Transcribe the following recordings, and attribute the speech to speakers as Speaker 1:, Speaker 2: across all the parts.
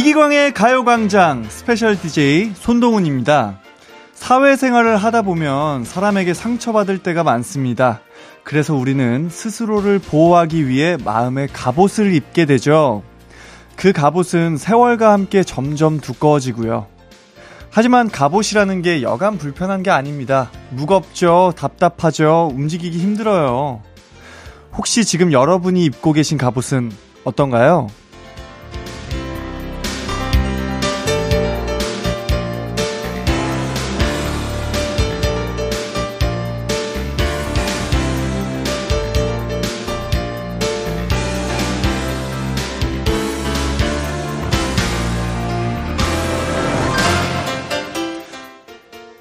Speaker 1: 이기광의 가요광장 special DJ 손동운입니다. 사회생활을 하다 보면 사람에게 상처받을 때가 많습니다. 그래서 우리는 스스로를 보호하기 위해 마음의 갑옷을 입게 되죠. 그 갑옷은 세월과 함께 점점 두꺼워지고요. 하지만 갑옷이라는 게 여간 불편한 게 아닙니다. 무겁죠, 답답하죠, 움직이기 힘들어요. 혹시 지금 여러분이 입고 계신 갑옷은 어떤가요?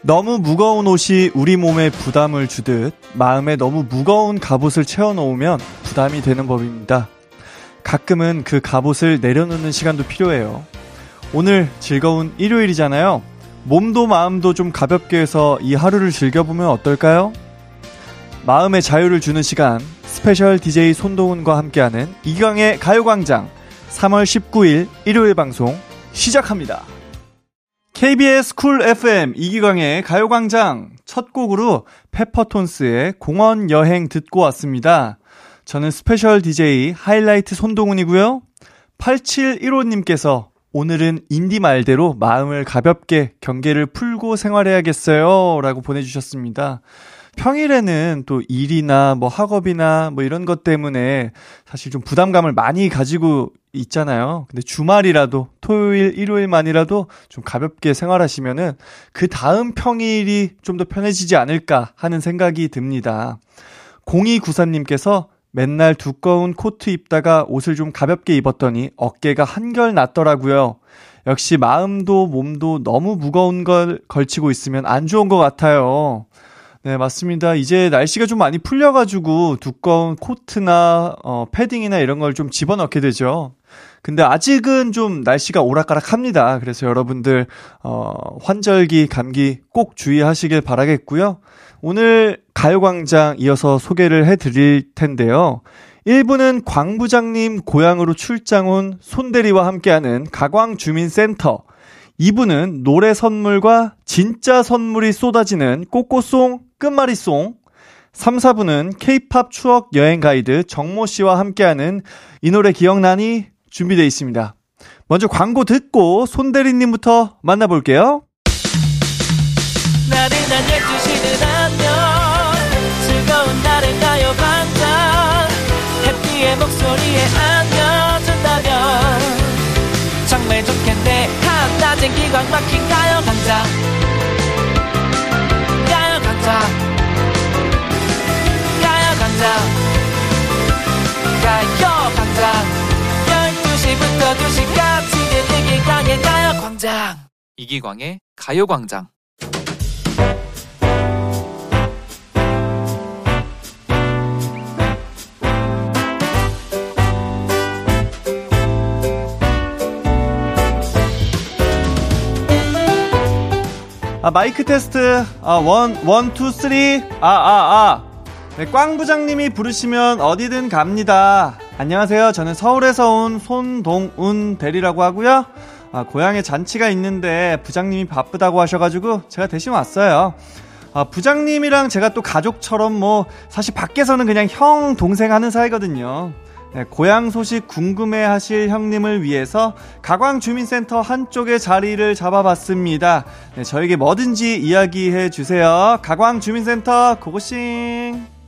Speaker 1: 너무 무거운 옷이 우리 몸에 부담을 주듯 마음에 너무 무거운 갑옷을 채워놓으면 부담이 되는 법입니다. 가끔은 그 갑옷을 내려놓는 시간도 필요해요. 오늘 즐거운 일요일이잖아요. 몸도 마음도 좀 가볍게 해서 이 하루를 즐겨보면 어떨까요? 마음의 자유를 주는 시간, special DJ 손동운과 함께하는 이기광의 가요광장 3월 19일 일요일 방송 시작합니다. KBS Cool FM 이기광의 가요광장 첫 곡으로 페퍼톤스의 공원 여행 듣고 왔습니다. 저는 special DJ 하이라이트 손동운이고요. 8715님께서 오늘은 운디 말대로 마음을 가볍게 경계를 풀고 생활해야겠어요. 라고 보내주셨습니다. 평일에는 또 일이나 뭐 학업이나 뭐 이런 것 때문에 사실 좀 부담감을 많이 가지고 있잖아요. 근데 주말이라도 토요일, 일요일만이라도 좀 가볍게 생활하시면은 그 다음 평일이 좀 더 편해지지 않을까 하는 생각이 듭니다. 0294님께서 맨날 두꺼운 코트 입다가 옷을 좀 가볍게 입었더니 어깨가 한결 낫더라고요. 역시 마음도 몸도 너무 무거운 걸 걸치고 있으면 안 좋은 것 같아요. 네, 맞습니다. 이제 날씨가 좀 많이 풀려가지고 두꺼운 코트나 어, 패딩이나 이런 걸 좀 집어넣게 되죠. 근데 아직은 좀 날씨가 오락가락 합니다. 그래서 여러분들, 어, 환절기, 감기 꼭 주의하시길 바라겠고요. 오늘 가요광장 이어서 소개를 해 드릴 텐데요. 1부는 광 부장님 고향으로 출장 온 손대리와 함께하는 가광 주민센터. 2부는 노래 선물과 진짜 선물이 쏟아지는 꼬꼬송 끝말잇송 3, 4부는 케이팝 추억 여행 가이드 정모 씨와 함께하는 이 노래 기억나니 준비되어 있습니다. 먼저 광고 듣고 손대리님부터 만나볼게요. 나른한 12시는 안녕. 즐거운 날을 가요 반짝 해피의 목소리에 안겨준다면. 정말 좋겠네. 한낮엔 기광 막힌 가요 강장 가요광장 가요광장 12시부터 2시까지 이기광의 가요광장 이기광의 가요광장 아, 마이크 테스트, 아, one, one, two, three, 아, 아, 아. 네, 광 부장님이 부르시면 어디든 갑니다. 안녕하세요. 저는 서울에서 온 손동운 대리라고 하고요. 아, 고향에 잔치가 있는데 부장님이 바쁘다고 하셔가지고 제가 대신 왔어요. 아, 부장님이랑 제가 또 가족처럼 뭐 사실 밖에서는 그냥 형 동생 하는 사이거든요. 네, 고향 소식 궁금해 하실 형님을 위해서 가광 주민센터 한쪽에 자리를 잡아봤습니다. 네, 저에게 뭐든지 이야기해 주세요. 가광 주민센터 고고싱!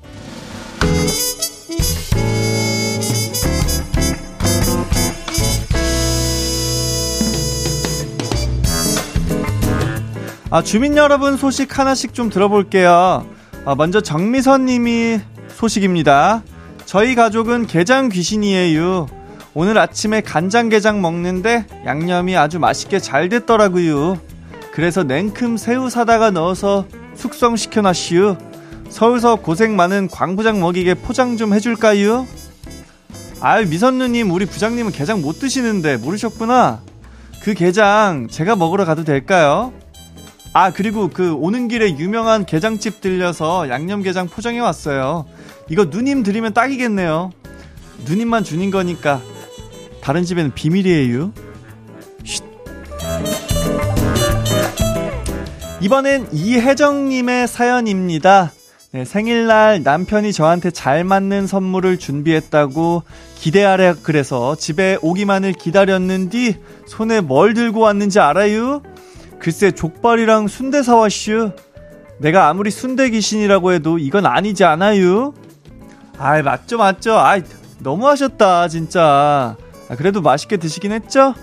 Speaker 1: 아, 주민 여러분 소식 하나씩 좀 들어볼게요. 아, 먼저 정미선 님이 소식입니다. 저희 가족은 게장 귀신이에요. 오늘 아침에 간장게장 먹는데 양념이 아주 맛있게 잘 됐더라고요. 그래서 냉큼 새우 사다가 넣어서 숙성시켜놨슈. 서울서 고생 많은 광 부장 먹이게 포장 좀 해줄까요? 아유 미선누님 우리 부장님은 게장 못 드시는데 모르셨구나. 그 게장 제가 먹으러 가도 될까요? 아, 그리고 그 오는 길에 유명한 게장집 들려서 양념게장 포장해 왔어요. 이거 누님 드리면 딱이겠네요. 누님만 주는 거니까 다른 집에는 비밀이에요. 쉿. 이번엔 이혜정님의 사연입니다. 네, 생일날 남편이 저한테 잘 맞는 선물을 준비했다고 기대하래 그래서 집에 오기만을 기다렸는디 손에 뭘 들고 왔는지 알아요? 글쎄 족발이랑 순대 사왔슈. 내가 아무리 순대 귀신이라고 해도 이건 아니지 않아요? 아이 맞죠 맞죠. 아이 너무하셨다 진짜. 아, 그래도 맛있게 드시긴 했죠?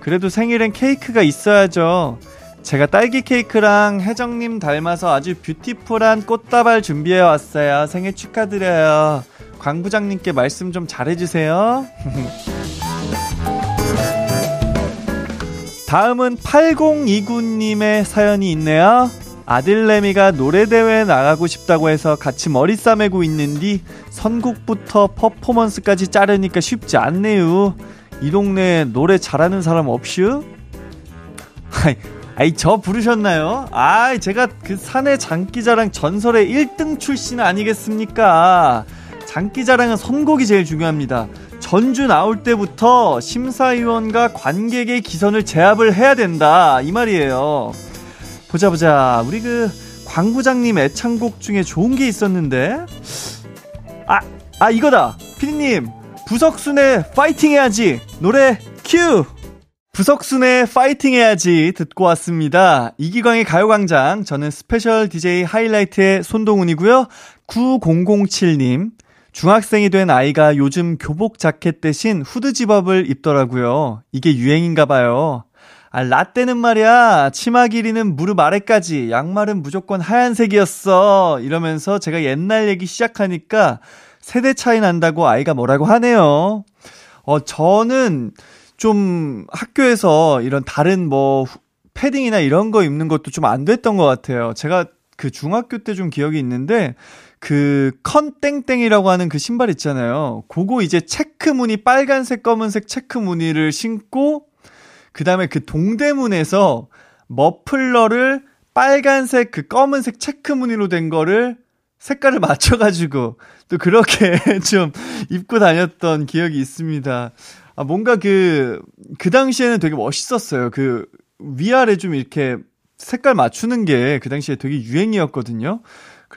Speaker 1: 그래도 생일엔 케이크가 있어야죠. 제가 딸기 케이크랑 혜정님 닮아서 아주 뷰티풀한 꽃다발 준비해 왔어요. 생일 축하드려요. 광 부장님께 말씀 좀 잘해주세요. 다음은 8029님의 사연이 있네요. 아들내미가 노래대회에 나가고 싶다고 해서 같이 머리 싸매고 있는디 선곡부터 퍼포먼스까지 자르니까 쉽지 않네요. 이 동네에 노래 잘하는 사람 없슈? 아이 저 부르셨나요? 아 제가 그 산의 장기자랑 전설의 1등 출신 아니겠습니까? 장기자랑은 선곡이 제일 중요합니다. 전주 나올 때부터 심사위원과 관객의 기선을 제압을 해야 된다 이 말이에요. 보자 보자 우리 그 광 부장님 애창곡 중에 좋은 게 있었는데 아 아 이거다 피디님 부석순의 파이팅 해야지 노래 큐 부석순의 파이팅 해야지 듣고 왔습니다. 이기광의 가요광장. 저는 special DJ 하이라이트의 손동운이고요. 9007님. 중학생이 된 아이가 요즘 교복 자켓 대신 후드 집업을 입더라고요. 이게 유행인가 봐요. 아, 라떼는 말이야. 치마 길이는 무릎 아래까지, 양말은 무조건 하얀색이었어. 이러면서 제가 옛날 얘기 시작하니까 세대 차이 난다고 아이가 뭐라고 하네요. 어, 저는 좀 학교에서 이런 다른 뭐 패딩이나 이런 거 입는 것도 좀 안 됐던 것 같아요. 제가 그 중학교 때 좀 기억이 있는데 그 컨땡땡이라고 하는 그 신발 있잖아요. 그거 이제 체크 무늬 빨간색 검은색 체크 무늬를 신고 그다음에 그 동대문에서 머플러를 빨간색 그 검은색 체크 무늬로 된 거를 색깔을 맞춰가지고 또 그렇게 좀 입고 다녔던 기억이 있습니다. 아, 뭔가 그, 그 당시에는 되게 멋있었어요. 그, 위아래 좀 이렇게 색깔 맞추는 게 그 당시에 되게 유행이었거든요.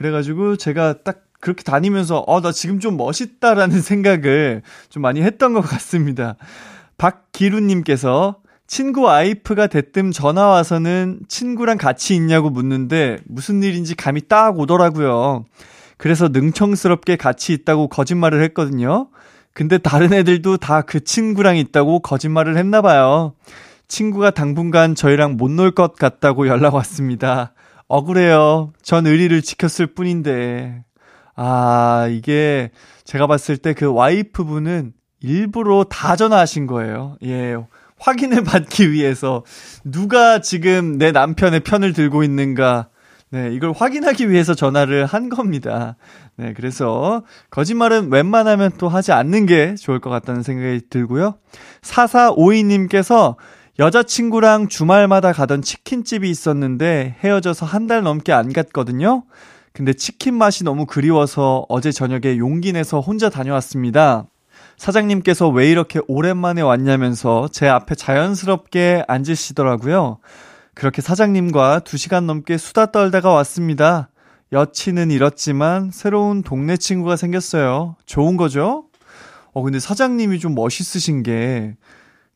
Speaker 1: 그래가지고 제가 딱 그렇게 다니면서, 어, 나 지금 좀 멋있다라는 생각을 좀 많이 했던 것 같습니다. 박기루님께서 친구 와이프가 대뜸 전화 와서는 친구랑 같이 있냐고 묻는데 무슨 일인지 감이 딱 오더라고요. 그래서 능청스럽게 같이 있다고 거짓말을 했거든요. 근데 다른 애들도 다 그 친구랑 있다고 거짓말을 했나 봐요. 친구가 당분간 저희랑 못 놀 것 같다고 연락 왔습니다. 억울해요. 전 의리를 지켰을 뿐인데. 아, 이게 제가 봤을 때 그 와이프분은 일부러 다 전화하신 거예요. 예. 확인을 받기 위해서 누가 지금 내 남편의 편을 들고 있는가 네, 이걸 확인하기 위해서 전화를 한 겁니다. 네, 그래서 거짓말은 웬만하면 또 하지 않는 게 좋을 것 같다는 생각이 들고요. 4452님께서 여자친구랑 주말마다 가던 치킨집이 있었는데 헤어져서 한 달 넘게 안 갔거든요. 근데 치킨 맛이 너무 그리워서 어제 저녁에 용기 내서 혼자 다녀왔습니다. 사장님께서 왜 이렇게 오랜만에 왔냐면서 제 앞에 자연스럽게 앉으시더라고요. 그렇게 사장님과 2시간 넘게 수다 떨다가 왔습니다. 여친은 잃었지만 새로운 동네 친구가 생겼어요. 좋은 거죠? 어, 근데 사장님이 좀 멋있으신 게,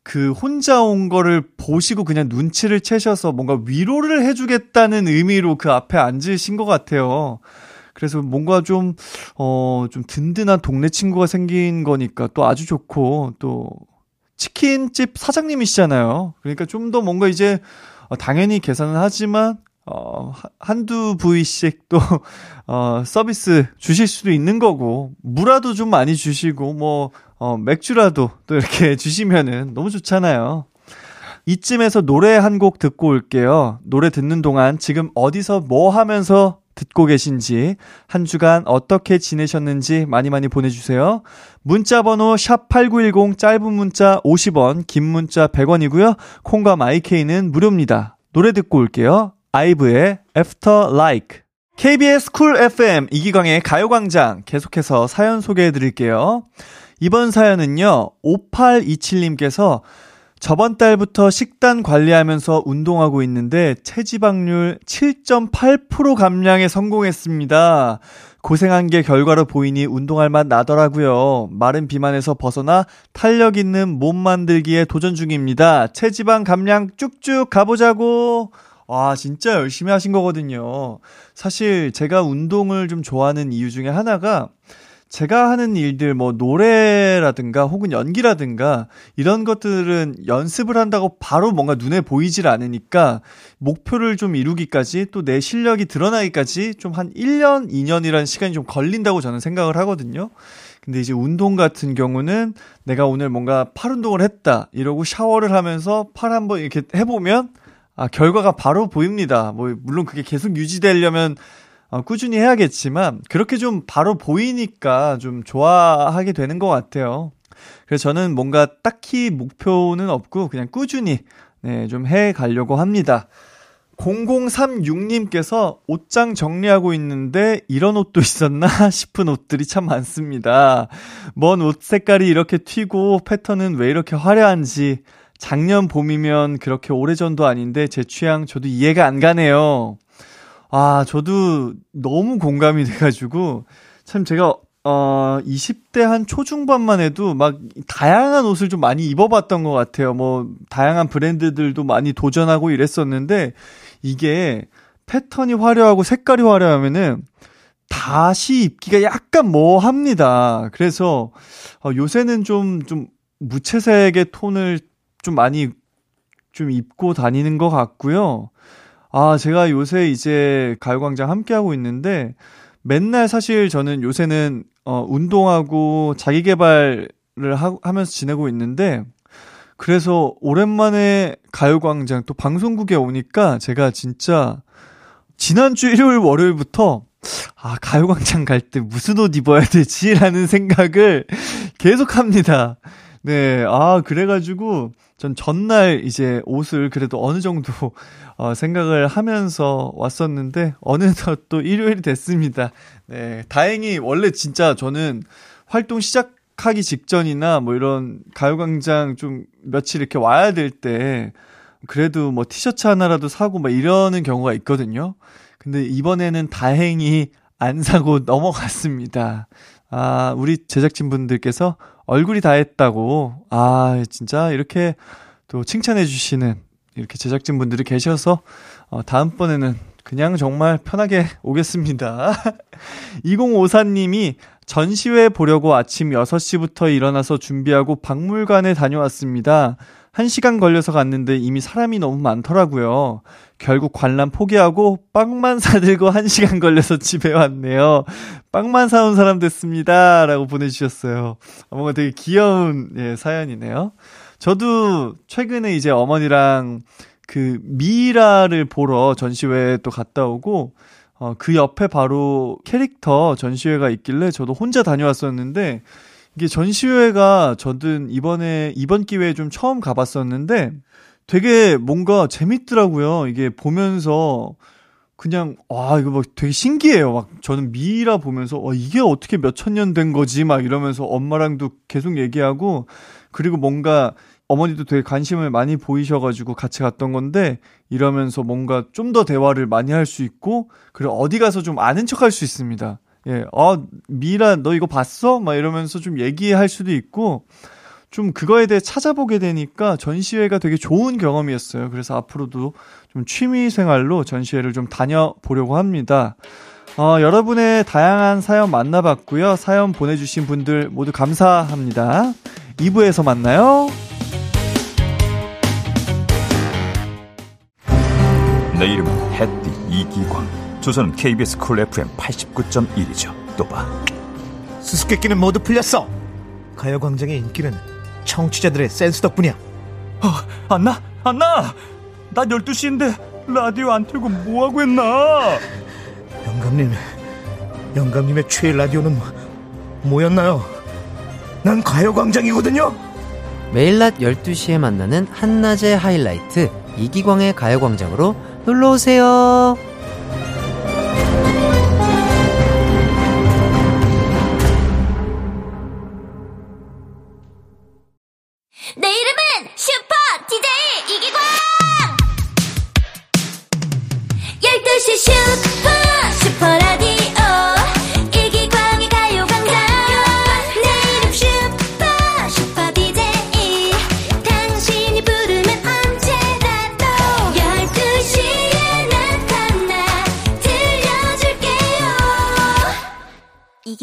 Speaker 1: 그 혼자 온 거를 보시고 그냥 눈치를 채셔서 뭔가 위로를 해주겠다는 의미로 그 앞에 앉으신 것 같아요. 그래서 뭔가 좀, 어, 좀 든든한 동네 친구가 생긴 거니까 또 아주 좋고, 또, 치킨집 사장님이시잖아요. 그러니까 좀 더 뭔가 이제, 어, 당연히 계산은 하지만 어, 한두 부위씩 또, 어, 서비스 주실 수도 있는 거고, 무라도 좀 많이 주시고, 뭐, 어, 맥주라도 또 이렇게 주시면은 너무 좋잖아요. 이쯤에서 노래 한 곡 듣고 올게요. 노래 듣는 동안 지금 어디서 뭐 하면서 듣고 계신지, 한 주간 어떻게 지내셨는지 많이 많이 보내주세요. 문자 번호 샵8910 짧은 문자 50원, 긴 문자 100원이고요. 콩과 My K는 무료입니다. 노래 듣고 올게요. 아이브의 After Like. KBS Cool FM 이기광의 가요광장 계속해서 사연 소개해 드릴게요. 이번 사연은요, 5827님께서 저번 달부터 식단 관리하면서 운동하고 있는데 체지방률 7.8% 감량에 성공했습니다. 고생한 게 결과로 보이니 운동할 맛 나더라고요. 마른 비만에서 벗어나 탄력 있는 몸 만들기에 도전 중입니다. 체지방 감량 쭉쭉 가보자고. 와, 진짜 열심히 하신 거거든요. 사실 제가 운동을 좀 좋아하는 이유 중에 하나가 제가 하는 일들 뭐 노래라든가 혹은 연기라든가 이런 것들은 연습을 한다고 바로 뭔가 눈에 보이질 않으니까 목표를 좀 이루기까지 또 내 실력이 드러나기까지 좀 한 1년, 2년이라는 시간이 좀 걸린다고 저는 생각을 하거든요. 근데 이제 운동 같은 경우는 내가 오늘 뭔가 팔 운동을 했다 이러고 샤워를 하면서 팔 한번 이렇게 해보면 아 결과가 바로 보입니다. 뭐 물론 그게 계속 유지되려면 어, 꾸준히 해야겠지만 그렇게 좀 바로 보이니까 좀 좋아하게 되는 것 같아요. 그래서 저는 뭔가 딱히 목표는 없고 그냥 꾸준히 네, 좀 해 가려고 합니다. 0036님께서 옷장 정리하고 있는데 이런 옷도 있었나 싶은 옷들이 참 많습니다. 먼 옷 색깔이 이렇게 튀고 패턴은 왜 이렇게 화려한지 작년 봄이면 그렇게 오래전도 아닌데 제 취향 저도 이해가 안 가네요. 아, 저도 너무 공감이 돼가지고, 참 제가, 어, 20대 한 초중반만 해도 막 다양한 옷을 좀 많이 입어봤던 것 같아요. 뭐, 다양한 브랜드들도 많이 도전하고 이랬었는데, 이게 패턴이 화려하고 색깔이 화려하면은, 다시 입기가 약간 뭐 합니다. 그래서, 어, 요새는 좀, 좀, 무채색의 톤을 좀 많이 좀 입고 다니는 것 같고요. 아, 제가 요새 이제 가요광장 함께하고 있는데, 맨날 사실 저는 요새는, 어, 운동하고 자기개발을 하, 하면서 지내고 있는데, 그래서 오랜만에 가요광장 또 방송국에 오니까 제가 진짜 지난주 일요일 월요일부터 아, 가요광장 갈 때 무슨 옷 입어야 되지? 라는 생각을 계속 합니다. 네, 아, 그래가지고 전 전날 이제 옷을 그래도 어느 정도 어, 생각을 하면서 왔었는데 어느덧 또 일요일이 됐습니다. 네, 다행히 원래 진짜 저는 활동 시작하기 직전이나 뭐 이런 가요광장 좀 며칠 이렇게 와야 될 때 그래도 뭐 티셔츠 하나라도 사고 막 이러는 경우가 있거든요. 근데 이번에는 다행히 안 사고 넘어갔습니다. 아, 우리 제작진분들께서 얼굴이 다 했다고. 아, 진짜 이렇게 또 칭찬해 주시는 이렇게 제작진 분들이 계셔서 어, 다음번에는 그냥 정말 편하게 오겠습니다. 2054님이 전시회 보려고 아침 6시부터 일어나서 준비하고 박물관에 다녀왔습니다. 1시간 걸려서 갔는데 이미 사람이 너무 많더라고요. 결국 관람 포기하고 빵만 사들고 1시간 걸려서 집에 왔네요. 빵만 사온 사람 됐습니다. 라고 보내주셨어요. 뭔가 되게 귀여운 예, 사연이네요. 저도 최근에 이제 어머니랑 그 미라를 보러 전시회에 또 갔다 오고 어, 그 옆에 바로 캐릭터 전시회가 있길래 저도 혼자 다녀왔었는데 이게 전시회가 저는 이번에 이번 기회에 좀 처음 가봤었는데 되게 뭔가 재밌더라고요. 이게 보면서 그냥 와 이거 막 되게 신기해요. 막 저는 미라 보면서 와 이게 어떻게 몇 천 년 된 거지 막 이러면서 엄마랑도 계속 얘기하고 그리고 뭔가 어머니도 되게 관심을 많이 보이셔가지고 같이 갔던 건데 이러면서 뭔가 좀 더 대화를 많이 할 수 있고 그리고 어디 가서 좀 아는 척할 수 있습니다. 예, 어 미라 너 이거 봤어? 막 이러면서 좀 얘기할 수도 있고 좀 그거에 대해 찾아보게 되니까 전시회가 되게 좋은 경험이었어요. 그래서 앞으로도 좀 취미 생활로 전시회를 좀 다녀보려고 합니다. 어, 여러분의 다양한 사연 만나봤고요. 사연 보내주신 분들 모두 감사합니다. 2부에서 만나요.
Speaker 2: 내 이름은 햇띠 이기광. 조선은 KBS 쿨 FM 89.1이죠. 또 봐.
Speaker 3: 수수께끼는 모두 풀렸어. 가요광장의 인기는 청취자들의 센스 덕분이야.
Speaker 4: 어, 안나? 안나! 나 12시인데 라디오 안 틀고 뭐하고 했나?
Speaker 3: 영감님, 영감님의 최애 라디오는 뭐였나요? 난 가요광장이거든요.
Speaker 5: 매일 낮 12시에 만나는 한낮의 하이라이트 이기광의 가요광장으로 놀러오세요.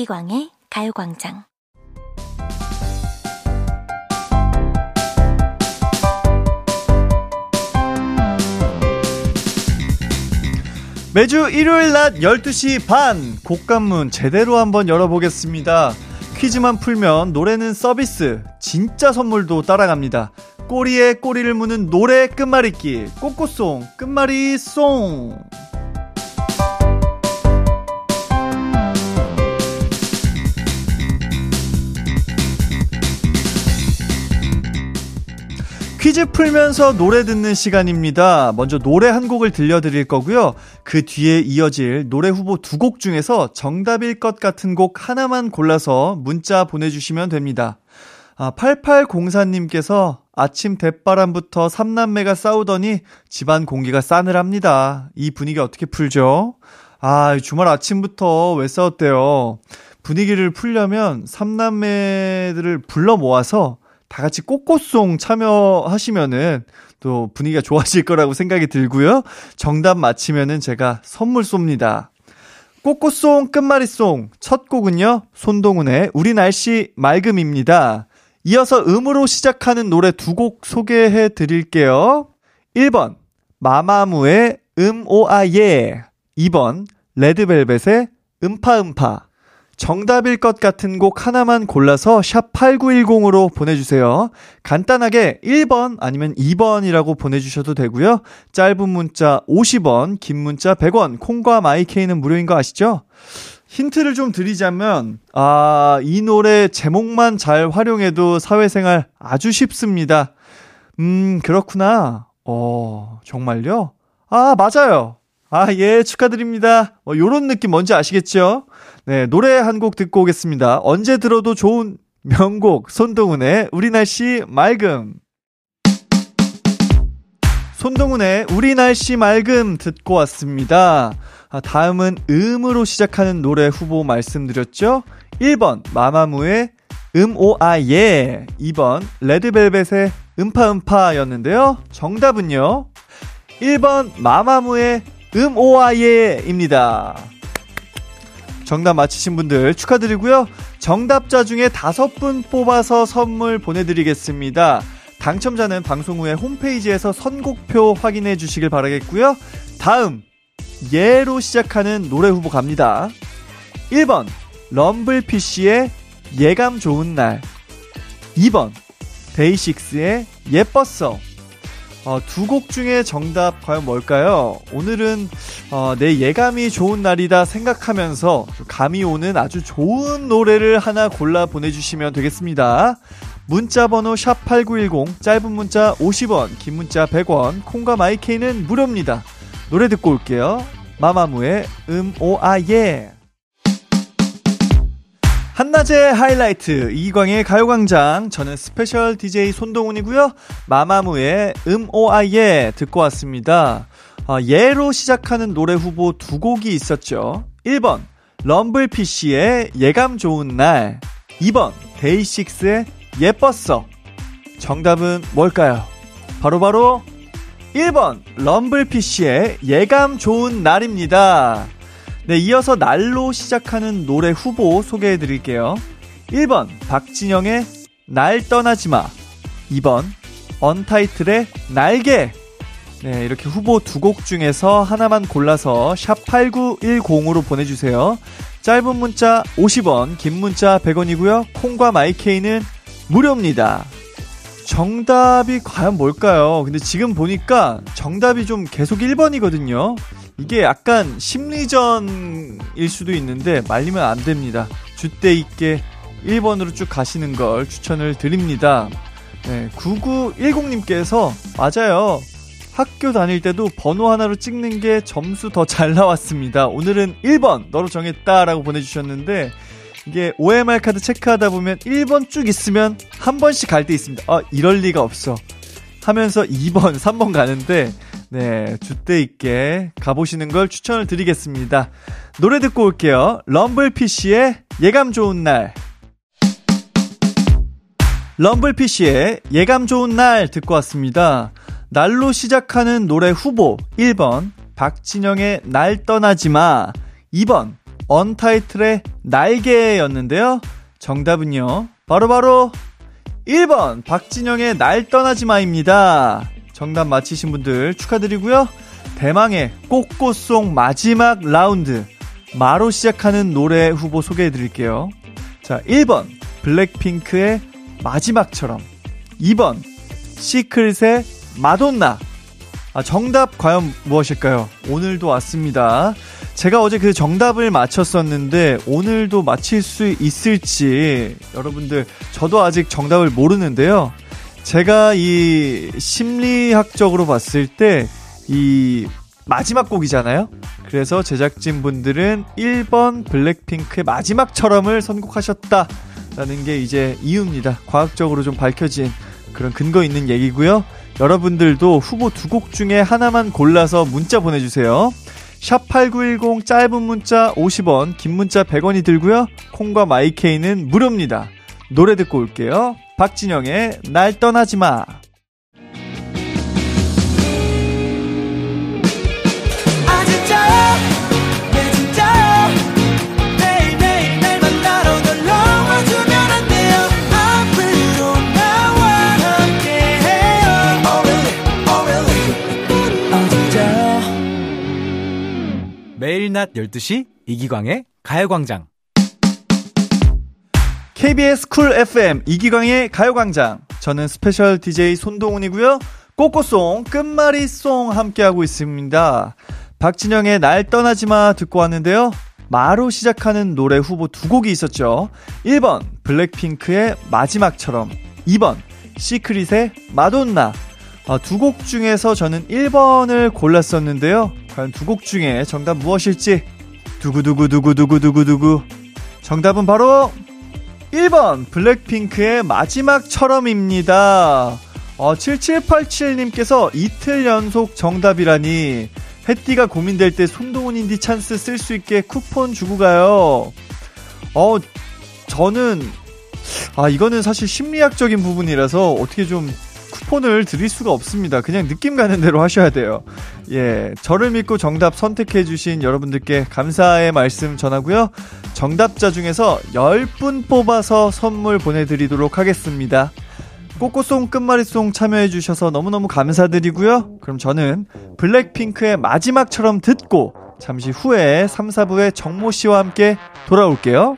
Speaker 6: 이기광의 가요광장.
Speaker 1: 매주 일요일 낮 12시 반 곡간문 제대로 한번 열어보겠습니다. 퀴즈만 풀면 노래는 서비스, 진짜 선물도 따라갑니다. 꼬리에 꼬리를 무는 노래 끝말잇기, 꼬꼬송, 끝말잇송. 퀴즈 풀면서 노래 듣는 시간입니다. 먼저 노래 한 곡을 들려드릴 거고요. 그 뒤에 이어질 노래 후보 두 곡 중에서 정답일 것 같은 곡 하나만 골라서 문자 보내주시면 됩니다. 아, 8804님께서 아침 대바람부터 삼남매가 싸우더니 집안 공기가 싸늘합니다. 이 분위기 어떻게 풀죠? 아, 주말 아침부터 왜 싸웠대요? 분위기를 풀려면 삼남매들을 불러 모아서 다 같이 꽃꽃송 참여하시면은 또 분위기가 좋아질 거라고 생각이 들고요. 정답 맞히면은 제가 선물 쏩니다. 꽃꽃송 끝말잇송 첫 곡은요. 손동훈의 우리 날씨 맑음입니다. 이어서 음으로 시작하는 노래 두 곡 소개해 드릴게요. 1번 마마무의 음오아예 2번 레드벨벳의 음파음파 정답일 것 같은 곡 하나만 골라서 샵 8910으로 보내주세요. 간단하게 1번 아니면 2번이라고 보내주셔도 되고요. 짧은 문자 50원, 긴 문자 100원, 콩과 마이케이는 무료인 거 아시죠? 힌트를 좀 드리자면, 아, 이 노래 제목만 잘 활용해도 사회생활 아주 쉽습니다. 음, 그렇구나. 어, 정말요? 아, 맞아요. 아, 예, 축하드립니다. 어, 요런 느낌 뭔지 아시겠죠? 네, 노래 한 곡 듣고 오겠습니다. 언제 들어도 좋은 명곡, 손동훈의 우리 날씨 맑음. 손동훈의 우리 날씨 맑음 듣고 왔습니다. 아, 다음은 음으로 시작하는 노래 후보 말씀드렸죠? 1번, 마마무의 음오아예. 2번, 레드벨벳의 음파음파였는데요. 정답은요? 1번, 마마무의 음오아예입니다. 정답 맞히신 분들 축하드리고요. 정답자 중에 다섯 분 뽑아서 선물 보내드리겠습니다. 당첨자는 방송 후에 홈페이지에서 선곡표 확인해 주시길 바라겠고요. 다음 예로 시작하는 노래 후보 갑니다. 1번 럼블피쉬의 예감 좋은 날 2번 데이식스의 예뻤어 어, 두 곡 중에 정답 과연 뭘까요? 오늘은 어, 내 예감이 좋은 날이다 생각하면서 감이 오는 아주 좋은 노래를 하나 골라 보내주시면 되겠습니다. 문자 번호 샵8910 짧은 문자 50원 긴 문자 100원 콩과 마이케이는 무료입니다. 노래 듣고 올게요. 마마무의 음 오아예 한낮의 하이라이트 이기광의 가요광장. 저는 special DJ 손동운이고요. 마마무의 음오아예 듣고 왔습니다. 어, 예로 시작하는 노래 후보 두 곡이 있었죠. 1번 럼블피쉬의 예감 좋은 날. 2번 데이식스의 예뻤어. 정답은 뭘까요? 바로바로 바로 1번 럼블피쉬의 예감 좋은 날입니다 네, 이어서 날로 시작하는 노래 후보 소개해 드릴게요. 1번 박진영의 날 떠나지 마. 2번 언타이틀의 날개. 네, 이렇게 후보 두 곡 중에서 하나만 골라서 샵 8910으로 보내 주세요. 짧은 문자 50원, 긴 문자 100원이고요. 콩과 마이케이는 무료입니다. 정답이 과연 뭘까요? 근데 지금 보니까 정답이 좀 계속 1번이거든요. 이게 약간 심리전일 수도 있는데 말리면 안 됩니다. 주대 있게 1번으로 쭉 가시는 걸 추천을 드립니다. 네, 9910님께서 맞아요. 학교 다닐 때도 번호 하나로 찍는 게 점수 더 잘 나왔습니다. 오늘은 1번 너로 정했다라고 보내주셨는데 이게 OMR 카드 체크하다 보면 1번 쭉 있으면 한 번씩 갈 때 있습니다. 아 이럴 리가 없어. 하면서 2번, 3번 가는데 네, 주대 있게 가보시는 걸 추천을 드리겠습니다. 노래 듣고 올게요. 럼블피쉬의 예감 좋은 날. 럼블피쉬의 예감 좋은 날 듣고 왔습니다. 날로 시작하는 노래 후보 1번 박진영의 날 떠나지 마 2번 언타이틀의 날개였는데요. 정답은요. 바로바로 바로 1번 박진영의 날 떠나지 마입니다. 정답 맞히신 분들 축하드리고요. 대망의 꽃꽃송 마지막 라운드 마로 시작하는 노래 후보 소개해 드릴게요. 자, 1번 블랙핑크의 마지막처럼 2번 시크릿의 마돈나 아, 정답 과연 무엇일까요? 오늘도 왔습니다. 제가 어제 그 정답을 맞췄었는데 오늘도 맞힐 수 있을지 여러분들 저도 아직 정답을 모르는데요. 제가 이 심리학적으로 봤을 때 이 마지막 곡이잖아요. 그래서 제작진 분들은 1번 블랙핑크의 마지막처럼을 선곡하셨다라는 게 이제 이유입니다. 과학적으로 좀 밝혀진 그런 근거 있는 얘기고요. 여러분들도 후보 두 곡 중에 하나만 골라서 문자 보내주세요. 샵 8910 짧은 문자 50원, 긴 문자 100원이 들고요. 콩과 마이케이는 무료입니다. 노래 듣고 올게요. 박진영의 날 떠나지 마.
Speaker 7: 매일 낮 12시 이기광의 가요광장.
Speaker 1: KBS Cool FM 이기광의 가요광장. 저는 special DJ 손동운이고요. 꼬꼬송 끝말잇송 함께하고 있습니다. 박진영의 날 떠나지마 듣고 왔는데요. 마로 시작하는 노래 후보 두 곡이 있었죠. 1번 블랙핑크의 마지막처럼 2번 시크릿의 마돈나 아, 두 곡 중에서 저는 1번을 골랐었는데요. 과연 두 곡 중에 정답 무엇일지 두구두구두구두구두구두구 정답은 바로 1번 블랙핑크의 마지막처럼입니다. 어, 7787님께서 이틀 연속 정답이라니 햇띠가 고민될 때 손동훈 인디 찬스 쓸 수 있게 쿠폰 주고 가요. 어, 저는 아 이거는 사실 심리학적인 부분이라서 어떻게 좀쿠 폰을 드릴 수가 없습니다. 그냥 느낌 가는 대로 하셔야 돼요. 예, 저를 믿고 정답 선택해주신 여러분들께 감사의 말씀 전하고요. 정답자 중에서 10분 뽑아서 선물 보내드리도록 하겠습니다. 꼬꼬송 끝말잇송 참여해주셔서 너무너무 감사드리고요. 그럼 저는 블랙핑크의 마지막처럼 듣고 잠시 후에 3, 4부의 정모 씨와 함께 돌아올게요.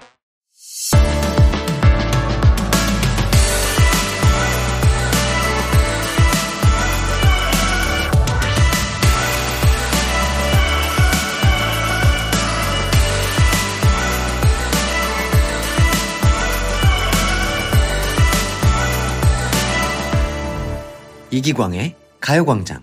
Speaker 5: 이기광의 가요광장.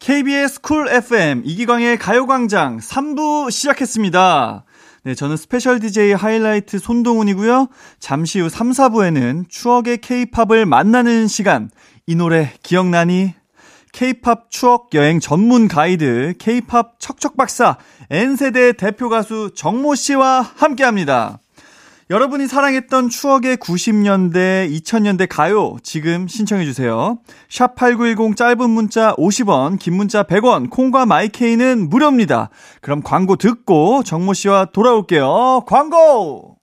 Speaker 1: KBS 쿨 FM 이기광의 가요광장 3부 시작했습니다. 네, 저는 special DJ 하이라이트 손동운이고요. 잠시 후 3, 4부에는 추억의 케이팝을 만나는 시간. 이 노래 기억나니? 케이팝 추억 여행 전문 가이드 케이팝 척척박사 N세대 대표 가수 정모 씨와 함께 합니다. 여러분이 사랑했던 추억의 90년대, 2000년대 가요 지금 신청해 주세요. 샵 8910 짧은 문자 50원, 긴 문자 100원, 콩과 My K는 무료입니다. 그럼 광고 듣고 정모 씨와 돌아올게요. 광고!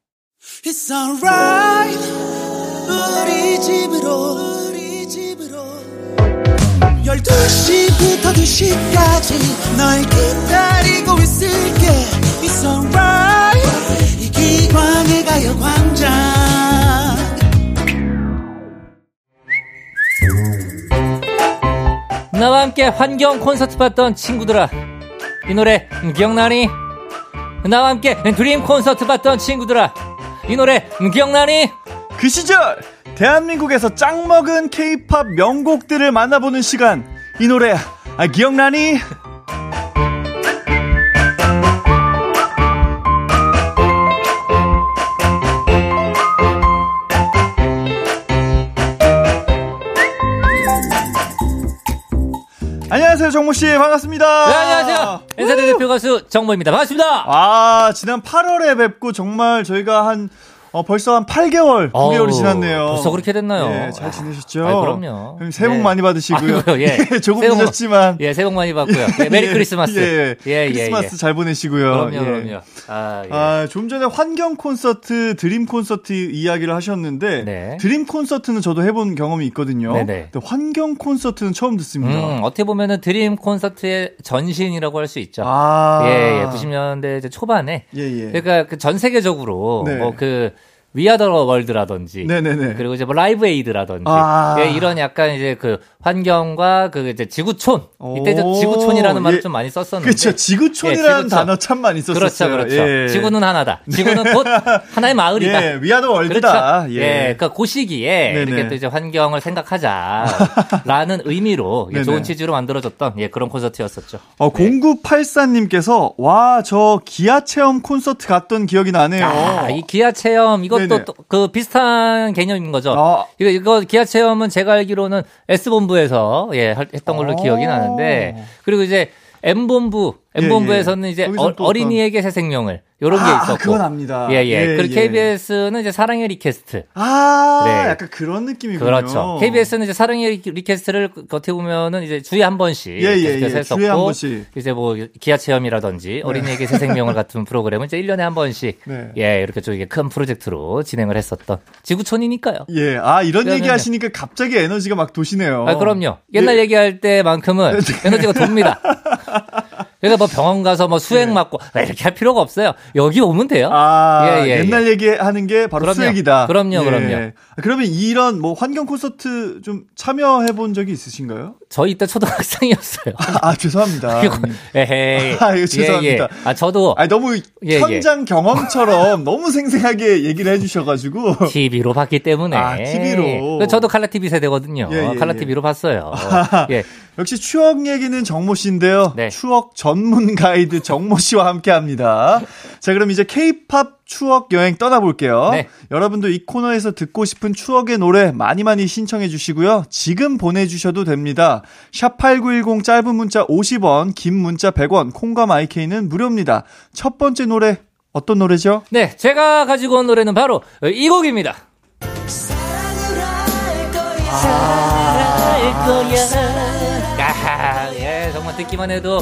Speaker 1: Alright. 이기광의 가요 광장
Speaker 8: 나와 함께 환경 콘서트 봤던 친구들아 이 노래 기억나니? 나와 함께 드림 콘서트 봤던 친구들아 이 노래 기억나니?
Speaker 1: 그 시절 대한민국에서 짱 먹은 케이팝 명곡들을 만나보는 시간 이 노래 아, 기억나니? 안녕하세요, 정모 씨. 반갑습니다.
Speaker 8: 네, 안녕하세요. N세대 대표 가수 정모입니다. 반갑습니다.
Speaker 1: 아, 지난 8월에 뵙고 정말 저희가 한 어, 벌써 한 8개월, 9개월이
Speaker 8: 어우,
Speaker 1: 지났네요.
Speaker 8: 벌써 그렇게 됐나요?
Speaker 1: 예, 잘 지내셨죠?
Speaker 8: 아, 그럼요.
Speaker 1: 그럼 새해 복
Speaker 8: 네.
Speaker 1: 많이 받으시고요.
Speaker 8: 아이고요, 예.
Speaker 1: 조금
Speaker 8: 새해 복-
Speaker 1: 늦었지만.
Speaker 8: 예, 새해 복 많이 받고요. 예, Merry Christmas.
Speaker 1: 예,
Speaker 8: 예, 예,
Speaker 1: 크리스마스
Speaker 8: 예.
Speaker 1: 잘 보내시고요.
Speaker 8: 그럼요,
Speaker 1: 예.
Speaker 8: 그럼요. 아, 예.
Speaker 1: 아, 좀 전에 환경 콘서트, 드림 콘서트 이야기를 하셨는데,
Speaker 8: 네.
Speaker 1: 드림 콘서트는 저도 해본 경험이 있거든요.
Speaker 8: 네네.
Speaker 1: 근데 환경 콘서트는 처음 듣습니다.
Speaker 8: 음, 어떻게 보면은 드림 콘서트의 전신이라고 할 수 있죠.
Speaker 1: 아.
Speaker 8: 예, 예, 90년대 이제 초반에.
Speaker 1: 예, 예.
Speaker 8: 그러니까 그 전 세계적으로
Speaker 1: 네.
Speaker 8: 뭐그 We Are the World라든지
Speaker 1: 네네네.
Speaker 8: 그리고 이제 뭐 Live Aid라든지
Speaker 1: 아.
Speaker 8: 예, 이런 약간 이제 그 환경과 그 이제 지구촌 이때 지구촌이라는 말을
Speaker 1: 예.
Speaker 8: 좀 많이 썼었는데
Speaker 1: 그렇죠. 지구촌이라는
Speaker 8: 예, 지구촌.
Speaker 1: 단어 참 많이 썼었어요.
Speaker 8: 그렇죠, 그렇죠.
Speaker 1: 예.
Speaker 8: 지구는 하나다. 지구는 곧 하나의 마을이다.
Speaker 1: 예, We Are the World다.
Speaker 8: 그렇죠.
Speaker 1: 예.
Speaker 8: 예. 그러니까 그 시기에
Speaker 1: 네네.
Speaker 8: 이렇게 또 이제 환경을 생각하자라는 의미로. 좋은 취지로 만들어졌던 예, 그런 콘서트였었죠.
Speaker 1: 어, 0984님께서, 와, 저 기아 체험 콘서트 갔던 기억이 나네요.
Speaker 8: 아, 이 기아 체험 이 것도
Speaker 1: 네네.
Speaker 8: 또그 비슷한 개념인 거죠.
Speaker 1: 아.
Speaker 8: 이거 이거 기아 체험은 제가 알기로는 S 본부에서 예 할- 했던 걸로
Speaker 1: 아.
Speaker 8: 기억이 나는데 그리고 이제 M 본부 M
Speaker 1: 예,
Speaker 8: 본부에서는
Speaker 1: 예.
Speaker 8: 이제 어,
Speaker 1: 또
Speaker 8: 어린이에게 새 생명을 요런 게
Speaker 1: 아,
Speaker 8: 있었고
Speaker 1: 그건 압니다.
Speaker 8: 예, 예.
Speaker 1: 예,
Speaker 8: 그리고
Speaker 1: 예.
Speaker 8: KBS는 이제 사랑의 리퀘스트.
Speaker 1: 아,
Speaker 8: 네.
Speaker 1: 약간 그런 느낌이군요.
Speaker 8: 그렇죠. KBS는 이제 사랑의 리퀘스트를 그- 어떻게 보면은 이제 주에 한 번씩
Speaker 1: 예, 예,
Speaker 8: 계속해서
Speaker 1: 예.
Speaker 8: 했었고
Speaker 1: 주에 한 번씩.
Speaker 8: 이제 뭐 기아 체험이라든지 어린이에게 새 생명을 같은 프로그램은 이제 1년에 한 번씩
Speaker 1: 네.
Speaker 8: 예, 이렇게 좀 이게 큰 프로젝트로 진행을 했었던 지구촌이니까요.
Speaker 1: 예, 아, 이런. 얘기 하시니까 갑자기 에너지가 막 도시네요.
Speaker 8: 아, 그럼요. 옛날
Speaker 1: 예.
Speaker 8: 얘기할 때만큼은 에너지가 돕니다. 그러니까 뭐 병원 가서 뭐 수액 맞고 아, 이렇게 할 필요가 없어요. 여기 오면 돼요.
Speaker 1: 네. 아,
Speaker 8: 예, 예,
Speaker 1: 옛날 얘기하는 게 바로
Speaker 8: 그럼요.
Speaker 1: 수액이다.
Speaker 8: 그럼요,
Speaker 1: 예.
Speaker 8: 그럼요.
Speaker 1: 그러면 이런 뭐 환경 콘서트 좀 참여해 본 적이 있으신가요?
Speaker 8: 저희 때 초등학생이었어요.
Speaker 1: 아, 죄송합니다.
Speaker 8: 이거, 에헤이.
Speaker 1: 아, 이거 죄송합니다.
Speaker 8: 예, 예. 아, 저도
Speaker 1: 아니, 너무
Speaker 8: 예,
Speaker 1: 현장 경험처럼 너무 생생하게 얘기를 해주셔가지고.
Speaker 8: TV로 봤기 때문에.
Speaker 1: 아, TV 로.
Speaker 8: 저도 칼라 TV 세대거든요.
Speaker 1: 예, 예,
Speaker 8: 칼라
Speaker 1: 예.
Speaker 8: TV로 봤어요. 예.
Speaker 1: 역시 추억 얘기는 정모 씨인데요.
Speaker 8: 네.
Speaker 1: 추억 전문 가이드 정모 씨와 함께 합니다. 자, 그럼 이제 케이팝 추억 여행 떠나볼게요.
Speaker 8: 네.
Speaker 1: 여러분도 이 코너에서 듣고 싶은 추억의 노래 많이 많이 신청해 주시고요. 지금 보내주셔도 됩니다. 샵8910 짧은 문자 50원, 긴 문자 100원, 콩과 마이케이는 무료입니다. 첫 번째 노래 어떤 노래죠?
Speaker 8: 네, 제가 가지고 온 노래는 바로 이 곡입니다. 아, 예, 정말 듣기만 해도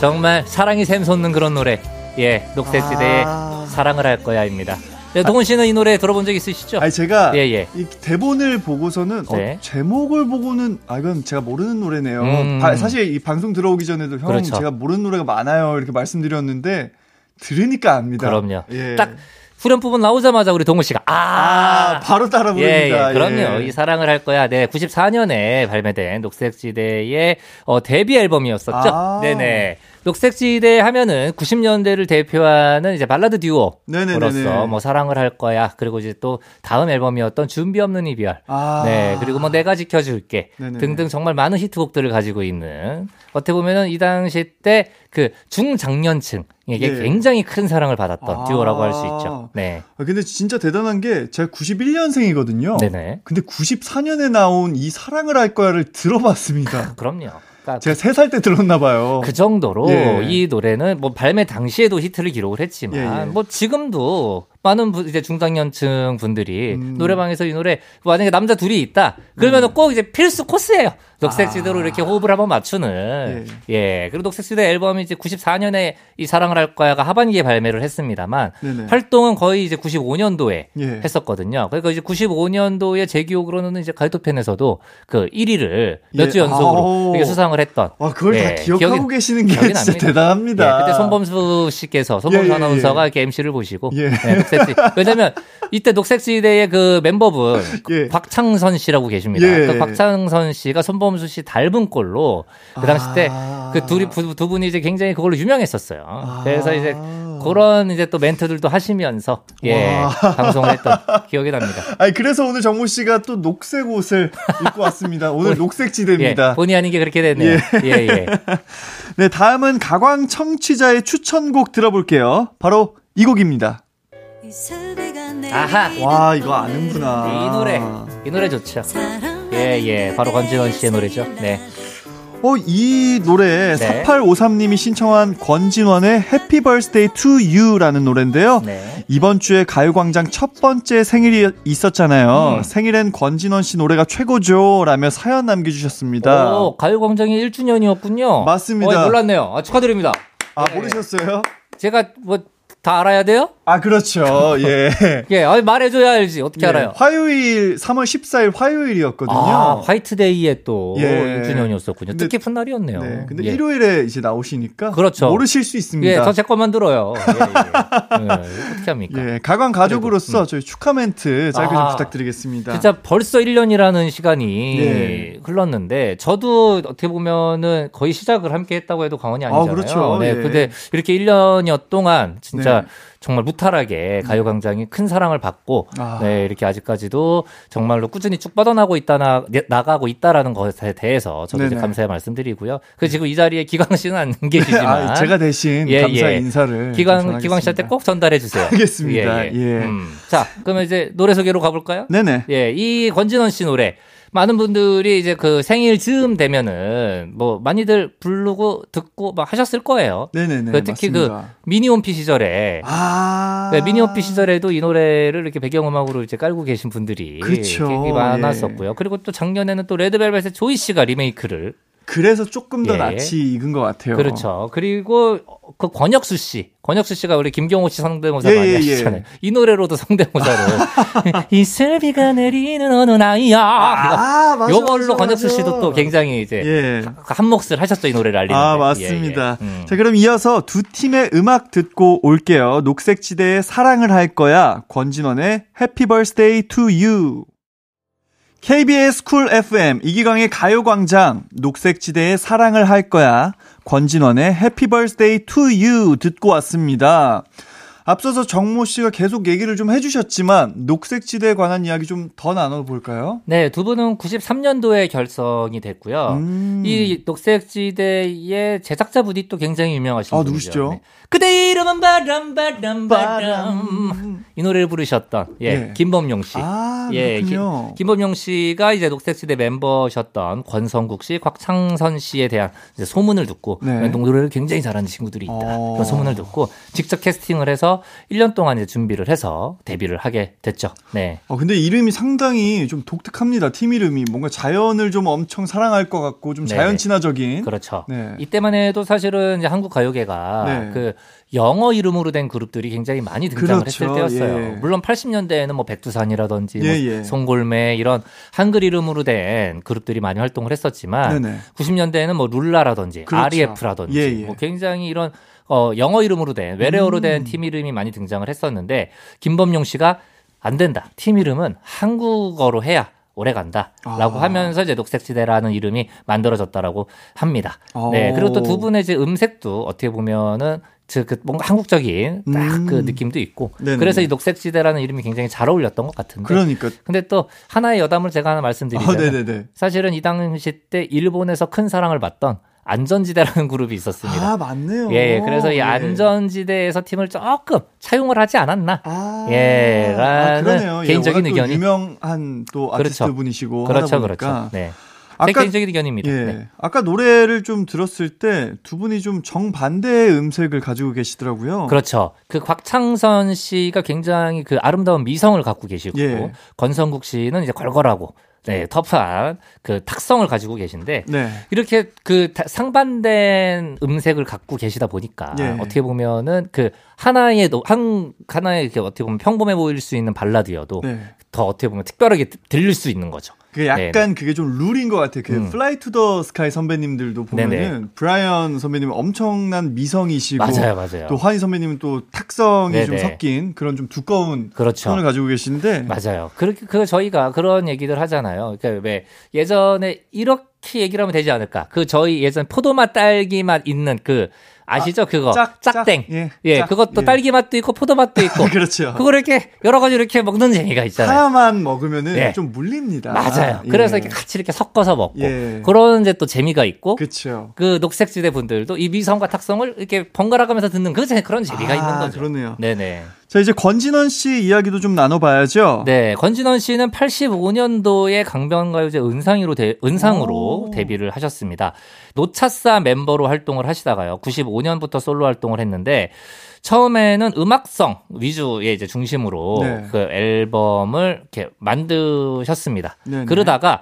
Speaker 8: 정말 사랑이 샘솟는 그런 노래. 예, 녹색지대의
Speaker 1: 아.
Speaker 8: 사랑을 할 거야입니다. 네, 동훈 씨는 이 노래 들어본 적 있으시죠?
Speaker 1: 아니 제가
Speaker 8: 예, 예.
Speaker 1: 이 대본을 보고서는
Speaker 8: 네.
Speaker 1: 어, 제목을 보고는 아 이건 제가 모르는 노래네요.
Speaker 8: 음.
Speaker 1: 바- 사실 이 방송 들어오기 전에도 형
Speaker 8: 그렇죠.
Speaker 1: 제가 모르는 노래가 많아요 이렇게 말씀드렸는데 들으니까 압니다.
Speaker 8: 그럼요.
Speaker 1: 예.
Speaker 8: 딱 후렴 부분 나오자마자 우리 동훈 씨가 아,
Speaker 1: 아, 바로 따라
Speaker 8: 예,
Speaker 1: 부릅니다.
Speaker 8: 예, 그럼요.
Speaker 1: 예.
Speaker 8: 이 사랑을 할 거야. 네, 94년에 발매된 녹색지대의 어, 데뷔 앨범이었었죠.
Speaker 1: 아.
Speaker 8: 네네. 녹색지대 하면은 90년대를 대표하는 이제 발라드. 듀오로서 뭐 사랑을 할 거야. 그리고 이제 또 다음 앨범이었던 준비 없는 이별.
Speaker 1: 아.
Speaker 8: 네. 그리고 뭐 내가 지켜줄게.
Speaker 1: 네네네.
Speaker 8: 등등 정말 많은 히트곡들을 가지고 있는 어떻게 보면은 이 당시 때 그 중장년층에게
Speaker 1: 예.
Speaker 8: 굉장히 큰 사랑을 받았던
Speaker 1: 아.
Speaker 8: 듀오라고 할 수 있죠. 네.
Speaker 1: 아, 근데 진짜 대단한 게 제가 91년생이거든요.
Speaker 8: 네네.
Speaker 1: 근데 94년에 나온 이 사랑을 할 거야를 들어봤습니다.
Speaker 8: 그럼요. 그러니까
Speaker 1: 제가 3살 때 들었나 봐요.
Speaker 8: 그 정도로
Speaker 1: 예.
Speaker 8: 이 노래는 뭐 발매 당시에도 히트를 기록을 했지만
Speaker 1: 예, 예.
Speaker 8: 뭐 지금도 많은 분, 이제 중장년층 분들이
Speaker 1: 음.
Speaker 8: 노래방에서 이 노래 만약에 남자 둘이 있다 그러면은 꼭 이제 필수 코스예요. 녹색지대로 이렇게 호흡을 한번 맞추는 예. 그리고 녹색지대 앨범이 이제 94년에 이 사랑을 할 거야가 하반기에 발매를 했습니다만
Speaker 1: 네네.
Speaker 8: 활동은 거의 이제 95년도에
Speaker 1: 예.
Speaker 8: 했었거든요. 그러니까 이제 95년도에 제 기억으로는 이제 가요톱텐에서도 그 1위를 몇
Speaker 1: 예.
Speaker 8: 주 연속으로. 이렇게 수상을 했던
Speaker 1: 와, 그걸
Speaker 8: 예,
Speaker 1: 다 기억하고
Speaker 8: 기억이-
Speaker 1: 계시는 게 진짜
Speaker 8: 납니다.
Speaker 1: 대단합니다.
Speaker 8: 예, 그때 손범수 씨께서 손범수
Speaker 1: 예, 예,
Speaker 8: 아나운서가
Speaker 1: 예.
Speaker 8: 이렇게 MC를 보시고
Speaker 1: 예.
Speaker 8: 네, 녹색지 왜냐면 이때 녹색지대의 그 멤버분
Speaker 1: 예.
Speaker 8: 박창선 씨라고 계십니다.
Speaker 1: 예.
Speaker 8: 그 박창선 씨가 손범수 씨 닮은 꼴로 그 당시 때
Speaker 1: 아.
Speaker 8: 그 둘이 부- 두 분이 이제 굉장히 그걸로 유명했었어요.
Speaker 1: 아.
Speaker 8: 그래서 이제 그런 이제 또 멘트들도 하시면서 예
Speaker 1: 와.
Speaker 8: 방송을 했던 기억이 납니다.
Speaker 1: 아니 그래서 오늘 정모 씨가 또 녹색 옷을 입고 왔습니다. 오늘 녹색 지대입니다.
Speaker 8: 예, 본의 아니게 그렇게 됐네요. 예, 예.
Speaker 1: 네, 다음은 가광 청취자의 추천곡 들어볼게요. 바로 이 곡입니다.
Speaker 8: 아하.
Speaker 1: 와, 이거 아는구나.
Speaker 8: 이 노래, 이 노래 좋죠. 예, 예. 바로 권진원 씨의 노래죠. 네.
Speaker 1: 어, 이 노래
Speaker 8: 네.
Speaker 1: 4853님이 신청한 권진원의 Happy Birthday to You라는 노래인데요.
Speaker 8: 네.
Speaker 1: 이번 주에 가요광장 첫 번째 생일이 있었잖아요.
Speaker 8: 음.
Speaker 1: 생일엔 권진원 씨 노래가 최고죠. 라며 사연 남겨주셨습니다.
Speaker 8: 오, 가요광장이 1주년이었군요.
Speaker 1: 맞습니다.
Speaker 8: 어, 몰랐네요. 아, 축하드립니다.
Speaker 1: 아,
Speaker 8: 네.
Speaker 1: 모르셨어요?
Speaker 8: 제가 뭐 다 알아야 돼요?
Speaker 1: 아, 그렇죠. 예.
Speaker 8: 예, 아니, 말해줘야 알지. 어떻게
Speaker 1: 예,
Speaker 8: 알아요?
Speaker 1: 화요일, 3월 14일 화요일이었거든요.
Speaker 8: 아, 화이트데이에 또
Speaker 1: 예.
Speaker 8: 1주년이었었군요.
Speaker 1: 근데-
Speaker 8: 뜻깊은 날이었네요.
Speaker 1: 네. 근데
Speaker 8: 예.
Speaker 1: 일요일에 이제 나오시니까.
Speaker 8: 그렇죠.
Speaker 1: 모르실 수 있습니다.
Speaker 8: 예, 저제 것만 들어요. 예, 예. 예, 어떻게 합니까?
Speaker 1: 예, 가관 가족으로서
Speaker 8: 그래도, 음.
Speaker 1: 저희 축하 멘트 짧게
Speaker 8: 아,
Speaker 1: 좀 부탁드리겠습니다.
Speaker 8: 진짜 벌써 1년이라는 시간이
Speaker 1: 예.
Speaker 8: 흘렀는데 저도 어떻게 보면은 거의 시작을 함께 했다고 해도 과언이 아니잖아요.
Speaker 1: 그렇죠.
Speaker 8: 네.
Speaker 1: 예.
Speaker 8: 근데 이렇게 1년여 동안 진짜
Speaker 1: 네.
Speaker 8: 정말 무탈하게 가요광장이 큰 사랑을 받고
Speaker 1: 아.
Speaker 8: 네, 이렇게 아직까지도 정말로 꾸준히 쭉 뻗어나고 있다나 나가고 있다라는 것에 대해서 저도 이제
Speaker 1: 네네.
Speaker 8: 감사의 말씀드리고요. 그 지금 이 자리에 기광 씨는 안 계시지만
Speaker 1: 아, 제가 대신
Speaker 8: 예,
Speaker 1: 감사
Speaker 8: 예.
Speaker 1: 인사를
Speaker 8: 기광
Speaker 1: 좀
Speaker 8: 기광 씨한테. 꼭 전달해 주세요.
Speaker 1: 알겠습니다. 예.
Speaker 8: 음. 자, 그러면 이제 노래 소개로 가볼까요?
Speaker 1: 네네.
Speaker 8: 예, 이 권진원 씨 노래. 많은 분들이 이제 그 생일 즈음 되면은 뭐 많이들 부르고 듣고 막 하셨을 거예요.
Speaker 1: 네네네.
Speaker 8: 그 특히
Speaker 1: 맞습니다.
Speaker 8: 그 미니홈피 시절에
Speaker 1: 아.
Speaker 8: 네, 미니홈피 시절에도 이 노래를 이렇게 배경음악으로 이제 깔고 계신 분들이. 굉장히 많았었고요. 그리고 또 작년에는 또 레드벨벳의 조이 씨가 리메이크를
Speaker 1: 그래서 조금 더
Speaker 8: 예.
Speaker 1: 낯이 익은 것 같아요.
Speaker 8: 그렇죠. 그리고 그 권혁수 씨, 권혁수 씨가 우리 김경호 씨 성대모사
Speaker 1: 예,
Speaker 8: 많이
Speaker 1: 예, 예.
Speaker 8: 하시잖아요. 이 노래로도 성대모사를 이슬비가 내리는 어느 나이야.
Speaker 1: 아, 맞아.
Speaker 8: 요걸로
Speaker 1: 맞아,
Speaker 8: 권혁수
Speaker 1: 맞아.
Speaker 8: 씨도 또 굉장히 이제
Speaker 1: 예.
Speaker 8: 한 몫을 하셨죠 이 노래를 알리는.
Speaker 1: 아,
Speaker 8: 데.
Speaker 1: 맞습니다.
Speaker 8: 예, 예. 음.
Speaker 1: 자, 그럼 이어서 두 팀의 음악 듣고 올게요. 녹색지대의 사랑을 할 거야. 권진원의 Happy Birthday to You. KBS 쿨 FM 이기광의 가요광장 녹색지대의 사랑을 할 거야. 권진원의 Happy Birthday to You 듣고 왔습니다. 앞서서 정모 씨가 계속 얘기를 좀 해주셨지만 녹색지대에 관한 이야기 좀 더 나눠볼까요?
Speaker 8: 네, 두 분은 93년도에 결성이 됐고요.
Speaker 1: 음.
Speaker 8: 이 녹색지대의 제작자분이 또 굉장히 유명하신
Speaker 1: 아,
Speaker 8: 분이죠.
Speaker 1: 누구시죠?
Speaker 8: 네. 그대 이름은 바람 바람 바람 이 노래를 부르셨던 예,
Speaker 1: 예.
Speaker 8: 김범용 씨.
Speaker 1: 아,
Speaker 8: 예,
Speaker 1: 그렇군요.
Speaker 8: 김, 김범용 씨가 이제 녹색지대 멤버셨던 권성국 씨, 곽창선 씨에 대한 이제 소문을 듣고
Speaker 1: 네.
Speaker 8: 노래를 굉장히 잘하는 친구들이 있다.
Speaker 1: 어.
Speaker 8: 그런 소문을 듣고 직접 캐스팅을 해서 1년 동안 이제 준비를 해서 데뷔를 하게 됐죠. 네.
Speaker 1: 어, 근데 이름이 상당히 좀 독특합니다. 팀 이름이 뭔가 자연을 좀 엄청 사랑할 것 같고 좀
Speaker 8: 네네.
Speaker 1: 자연 친화적인.
Speaker 8: 그렇죠.
Speaker 1: 네.
Speaker 8: 이때만 해도 사실은 이제 한국 가요계가
Speaker 1: 네.
Speaker 8: 그 영어 이름으로 된 그룹들이 굉장히 많이 등장을
Speaker 1: 그렇죠.
Speaker 8: 했을 때였어요.
Speaker 1: 예.
Speaker 8: 물론 80년대에는 뭐 백두산이라든지 뭐
Speaker 1: 예, 예.
Speaker 8: 송골매 이런 한글 이름으로 된 그룹들이 많이 활동을 했었지만
Speaker 1: 네네.
Speaker 8: 90년대에는 뭐 룰라라든지
Speaker 1: 그렇죠.
Speaker 8: REF라든지
Speaker 1: 예, 예.
Speaker 8: 뭐 굉장히 이런 어 영어 이름으로 된 외래어로
Speaker 1: 음.
Speaker 8: 된팀 이름이 많이 등장을 했었는데 김범용 씨가 안 된다. 팀 이름은 한국어로 해야 오래 간다라고
Speaker 1: 아.
Speaker 8: 하면서 이제 녹색지대라는 이름이 만들어졌다라고 합니다. 네
Speaker 1: 어.
Speaker 8: 그리고 또 두 분의 이제 음색도 어떻게 보면은 그, 그 뭔가 한국적인 딱그
Speaker 1: 음.
Speaker 8: 느낌도 있고
Speaker 1: 네네.
Speaker 8: 그래서 이 녹색 지대라는 이름이 굉장히 잘 어울렸던 것 같은데
Speaker 1: 그러니까.
Speaker 8: 근데 또 하나의 여담을 제가 하나 말씀드리자면
Speaker 1: 아.
Speaker 8: 사실은 이 당시 때 일본에서 큰 사랑을 받던 안전지대라는 그룹이 있었습니다.
Speaker 1: 아, 맞네요.
Speaker 8: 예, 그래서 이
Speaker 1: 예.
Speaker 8: 안전지대에서 팀을 조금 차용을 하지 않았나.
Speaker 1: 아,
Speaker 8: 예, 라는
Speaker 1: 그러네요.
Speaker 8: 개인적인
Speaker 1: 예,
Speaker 8: 의견이.
Speaker 1: 유명한 또 아티스트
Speaker 8: 그렇죠.
Speaker 1: 분이시고
Speaker 8: 그렇죠. 그렇죠. 네. 제
Speaker 1: 아까-
Speaker 8: 개인적인 의견입니다.
Speaker 1: 예.
Speaker 8: 네.
Speaker 1: 아까 노래를 좀 들었을 때 두 분이 좀 정반대의 음색을 가지고 계시더라고요.
Speaker 8: 그렇죠. 그 곽창선 씨가 굉장히 그 아름다운 미성을 갖고 계시고
Speaker 1: 예.
Speaker 8: 권성국 씨는 이제 걸걸하고 네, 터프한 그 탁성을 가지고 계신데
Speaker 1: 네.
Speaker 8: 이렇게 그 다- 상반된 음색을 갖고 계시다 보니까
Speaker 1: 예.
Speaker 8: 어떻게 보면은 그 하나의 노- 한 하나의 이렇게 어떻게 보면 평범해 보일 수 있는 발라드여도
Speaker 1: 네.
Speaker 8: 더 어떻게 보면 특별하게 들- 들릴 수 있는 거죠.
Speaker 1: 그게 약간 그게 좀 룰인 것 같아요. 그
Speaker 8: 네, 음.
Speaker 1: Fly to the Sky 선배님들도 보면은
Speaker 8: 네네.
Speaker 1: 브라이언 선배님은 엄청난 미성이시고
Speaker 8: 맞아요, 맞아요.
Speaker 1: 또 환희 선배님은 또 탁성이 좀
Speaker 8: 네네.
Speaker 1: 섞인 그런 좀 두꺼운
Speaker 8: 그렇죠.
Speaker 1: 톤을 가지고 계신데
Speaker 8: 맞아요. 그렇게 그 저희가 그런 얘기들 하잖아요. 그러니까 왜 예전에 이렇게 얘기를 하면 되지 않을까? 그 저희 예전 포도맛 딸기맛 있는 그 아시죠? 그거
Speaker 1: 짝, 짝.
Speaker 8: 땡
Speaker 1: 예,
Speaker 8: 예,
Speaker 1: 짝.
Speaker 8: 그것도
Speaker 1: 예.
Speaker 8: 딸기 맛도 있고 포도 맛도 있고
Speaker 1: 그렇죠.
Speaker 8: 그걸 이렇게 여러 가지 이렇게 먹는 재미가 있잖아요.
Speaker 1: 하나만 먹으면은
Speaker 8: 예.
Speaker 1: 좀 물립니다.
Speaker 8: 맞아요.
Speaker 1: 예.
Speaker 8: 그래서 이렇게 같이 이렇게 섞어서 먹고
Speaker 1: 예.
Speaker 8: 그런 이제 또 재미가 있고
Speaker 1: 그렇죠.
Speaker 8: 그 녹색지대 분들도 이 미성과 탁성을 이렇게 번갈아 가면서 듣는 그 재- 그런 재미가
Speaker 1: 아,
Speaker 8: 있는 거죠.
Speaker 1: 그러네요.
Speaker 8: 네네.
Speaker 1: 자, 이제 권진원 씨 이야기도 좀 나눠봐야죠.
Speaker 8: 네, 권진원 씨는 85년도에 강변가요제 은상으로, 데, 은상으로
Speaker 1: 오.
Speaker 8: 데뷔를 하셨습니다. 노찾사 멤버로 활동을 하시다가요. 95년부터 솔로 활동을 했는데, 처음에는 음악성 위주의 이제 중심으로
Speaker 1: 네.
Speaker 8: 그 앨범을 이렇게 만드셨습니다.
Speaker 1: 네네.
Speaker 8: 그러다가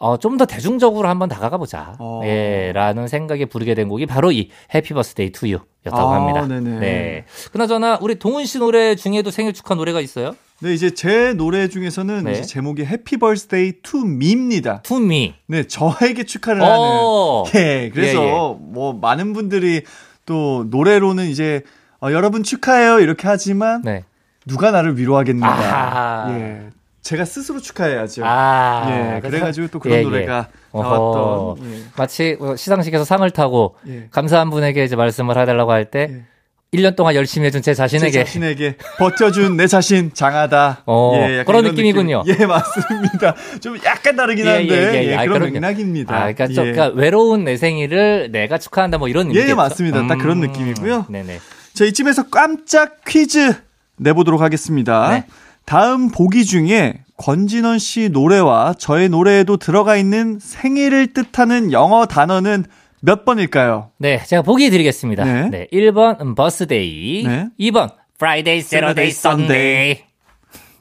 Speaker 8: 어, 좀 더 대중적으로 한번 다가가 보자.
Speaker 1: 어.
Speaker 8: 예, 라는 생각에 부르게 된 곡이 바로 이 Happy Birthday To You였다고
Speaker 1: 아,
Speaker 8: 합니다.
Speaker 1: 네네.
Speaker 8: 네. 그나저나 우리 동훈 씨 노래 중에도 생일 축하 노래가 있어요?
Speaker 1: 네, 이제 제 노래 중에서는
Speaker 8: 네.
Speaker 1: 이제 제목이 Happy Birthday To Me입니다.
Speaker 8: To Me.
Speaker 1: 네, 저에게 축하를
Speaker 8: 어.
Speaker 1: 하는. 예, 그래서
Speaker 8: 예, 예.
Speaker 1: 뭐 많은 분들이 또 노래로는 이제 어, 여러분 축하해요 이렇게 하지만
Speaker 8: 네.
Speaker 1: 누가 나를 위로하겠는가.
Speaker 8: 아하.
Speaker 1: 예. 제가 스스로 축하해야죠.
Speaker 8: 아.
Speaker 1: 예,
Speaker 8: 그래서-
Speaker 1: 그래가지고 또 그런
Speaker 8: 예, 예.
Speaker 1: 노래가. 나왔던. 예.
Speaker 8: 마치 뭐 시상식에서 상을 타고
Speaker 1: 예.
Speaker 8: 감사한 분에게 이제 말씀을 해달라고 할때
Speaker 1: 예.
Speaker 8: 1년 동안 열심히 해준
Speaker 1: 제제
Speaker 8: 자신에게
Speaker 1: 자신에게 버텨준 내 자신 장하다.
Speaker 8: 어,
Speaker 1: 약간
Speaker 8: 그런 느낌이군요.
Speaker 1: 느낌. 예, 맞습니다. 좀 약간 다르긴
Speaker 8: 예,
Speaker 1: 한데
Speaker 8: 예, 예, 예.
Speaker 1: 예,
Speaker 8: 아,
Speaker 1: 그런
Speaker 8: 그럼요.
Speaker 1: 맥락입니다.
Speaker 8: 아, 그러니까, 좀,
Speaker 1: 예.
Speaker 8: 그러니까 외로운 내 생일을 내가 축하한다 뭐 이런
Speaker 1: 예,
Speaker 8: 의미겠죠?
Speaker 1: 맞습니다. 딱 그런 느낌이고요.
Speaker 8: 네네.
Speaker 1: 자, 이쯤에서 깜짝 퀴즈 내보도록 하겠습니다.
Speaker 8: 네.
Speaker 1: 다음 보기 중에 권진원 씨 노래와 저의 노래에도 들어가 있는 생일을 뜻하는 영어 단어는 몇 번일까요?
Speaker 8: 네, 제가 보기 드리겠습니다.
Speaker 1: 네.
Speaker 8: 네. 1번 Birthday,
Speaker 1: 네.
Speaker 8: 2번 Friday, Saturday, Sunday.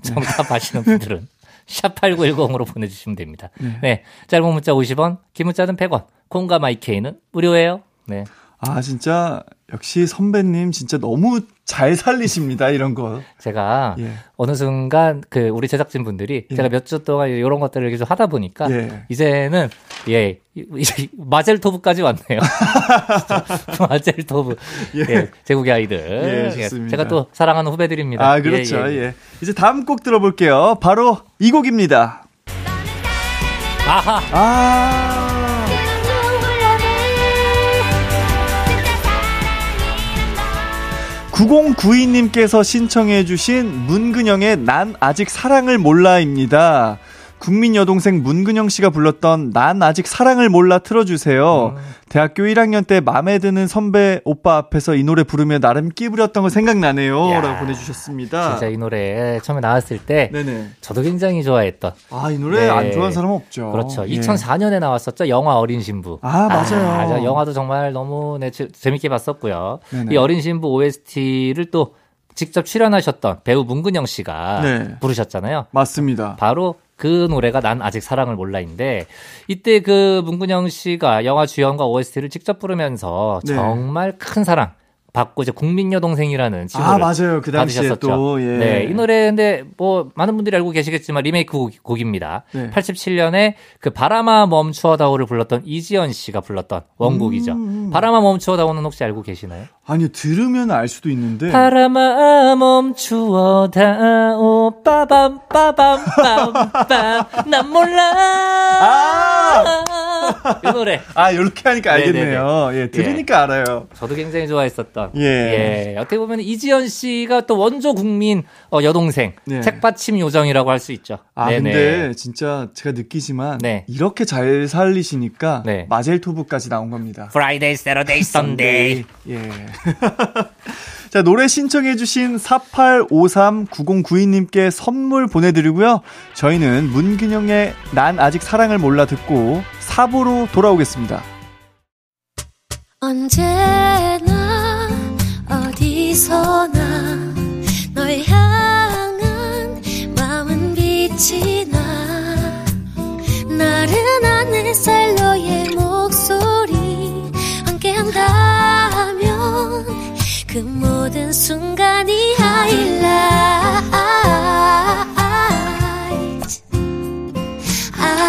Speaker 8: 정답 아시는 분들은 샵8910으로 보내주시면 됩니다. 네. 짧은 문자 50원, 긴 문자는 100원, 콩과 My K는 무료예요. 네.
Speaker 1: 아, 진짜 역시 선배님 진짜 너무 잘 살리십니다. 이런 거.
Speaker 8: 제가
Speaker 1: 예.
Speaker 8: 어느 순간 그 우리 제작진 분들이
Speaker 1: 예.
Speaker 8: 제가 몇 주 동안 이런 것들을 좀 하다 보니까
Speaker 1: 예.
Speaker 8: 이제는 예 이제 마젤토브까지 왔네요. 마젤토브 예. 제국의 아이들
Speaker 1: 예, 좋습니다.
Speaker 8: 제가 또 사랑하는 후배들입니다.
Speaker 1: 아, 그렇죠. 예, 이제 다음 곡 들어볼게요. 바로 이 곡입니다.
Speaker 8: 아하
Speaker 1: 아. 9092님께서 신청해 주신 문근영의 난 아직 사랑을 몰라입니다. 국민 여동생 문근영 씨가 불렀던 난 아직 사랑을 몰라 틀어주세요. 대학교 1학년 때 마음에 드는 선배 오빠 앞에서 이 노래 부르며 나름 끼부렸던 거 생각나네요.
Speaker 8: 야.
Speaker 1: 라고 보내주셨습니다.
Speaker 8: 진짜 이 노래 처음에 나왔을 때
Speaker 1: 네네.
Speaker 8: 저도 굉장히 좋아했던
Speaker 1: 아, 이 노래
Speaker 8: 네.
Speaker 1: 안 좋아하는 사람 없죠.
Speaker 8: 그렇죠.
Speaker 1: 예.
Speaker 8: 2004년에 나왔었죠. 영화 어린 신부.
Speaker 1: 아, 맞아요.
Speaker 8: 저 영화도 정말 너무 네, 재- 재밌게 봤었고요.
Speaker 1: 네네.
Speaker 8: 이 어린 신부 OST를 또 직접 출연하셨던 배우 문근영 씨가
Speaker 1: 네.
Speaker 8: 부르셨잖아요.
Speaker 1: 맞습니다.
Speaker 8: 바로 그 노래가 난 아직 사랑을 몰라인데 이때 그 문근영 씨가 영화 주연과 OST를 직접 부르면서
Speaker 1: 네.
Speaker 8: 정말 큰 사랑 받고 이제 국민 여동생이라는 칭호를
Speaker 1: 아, 맞아요. 그 당시에. 또, 예.
Speaker 8: 네, 이 노래 근데 뭐 많은 분들이 알고 계시겠지만 리메이크 곡, 입니다
Speaker 1: 네.
Speaker 8: 87년에 그 바람아 멈추어다오를 불렀던 이지연 씨가 불렀던 원곡이죠.
Speaker 1: 음.
Speaker 8: 바람아 멈추어다오는 혹시 알고 계시나요?
Speaker 1: 아니요, 들으면 알 수도 있는데.
Speaker 8: 바람아 멈추어다오 빠밤 빠밤 빰빰 난 몰라 이 노래
Speaker 1: 아, 이렇게 하니까
Speaker 8: 네네네.
Speaker 1: 알겠네요. 예, 들으니까 알아요.
Speaker 8: 저도 굉장히 좋아했었던
Speaker 1: 예.
Speaker 8: 예, 어떻게 보면 이지연 씨가 또 원조 국민 어, 여동생
Speaker 1: 네.
Speaker 8: 책받침 요정이라고 할 수 있죠.
Speaker 1: 아,
Speaker 8: 네네.
Speaker 1: 근데 진짜 제가 느끼지만
Speaker 8: 네.
Speaker 1: 이렇게 잘 살리시니까
Speaker 8: 네.
Speaker 1: 마젤토브까지 나온 겁니다.
Speaker 8: Friday, Saturday, Sunday.
Speaker 1: 예. 자, 노래 신청해주신 4853-9092님께 선물 보내드리고요. 저희는 문근영의 난 아직 사랑을 몰라 듣고 4부로 돌아오겠습니다.
Speaker 6: 언제나 어디서나 널 향한 마음은 빛이 나 나른한 햇살 너의 목 그 모든 순간이 하이라이트. 아,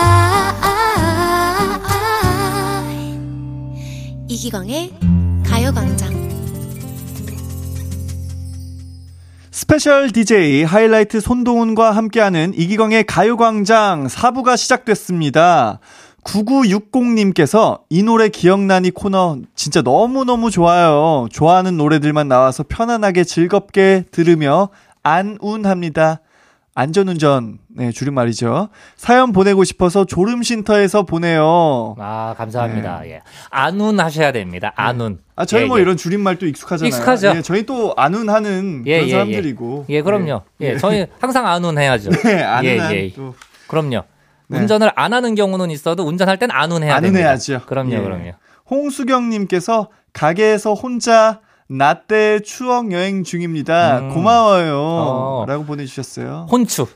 Speaker 6: 이기광의 가요광장.
Speaker 1: 스페셜 DJ 하이라이트 손동훈과 함께하는 이기광의 가요광장 4부가 시작됐습니다. 9960님께서 이 노래 기억나니 코너 진짜 너무너무 좋아요. 좋아하는 노래들만 나와서 편안하게 즐겁게 들으며 안운합니다. 안전운전의 줄임말이죠. 사연 보내고 싶어서 졸음쉼터에서 보내요.
Speaker 8: 아, 감사합니다. 예. 안운 하셔야 됩니다. 안운.
Speaker 1: 아, 저희
Speaker 8: 예,
Speaker 1: 뭐
Speaker 8: 예.
Speaker 1: 이런 줄임말 또 익숙하잖아요.
Speaker 8: 익숙하죠.
Speaker 1: 예, 저희 또 안운 하는
Speaker 8: 예,
Speaker 1: 그런
Speaker 8: 예,
Speaker 1: 사람들이고.
Speaker 8: 예, 그럼요. 예, 저희 항상 안운 해야죠.
Speaker 1: 네, 안운한
Speaker 8: 예, 예.
Speaker 1: 또
Speaker 8: 그럼요.
Speaker 1: 네.
Speaker 8: 운전을 안 하는 경우는 있어도 운전할 땐 안 운 해야 됩니다.
Speaker 1: 안운해야죠.
Speaker 8: 그럼요,
Speaker 1: 예.
Speaker 8: 그럼요.
Speaker 1: 홍수경님께서 가게에서 혼자 나때 추억 여행 중입니다.
Speaker 8: 음.
Speaker 1: 고마워요.
Speaker 8: 어.
Speaker 1: 라고 보내주셨어요.
Speaker 8: 혼추.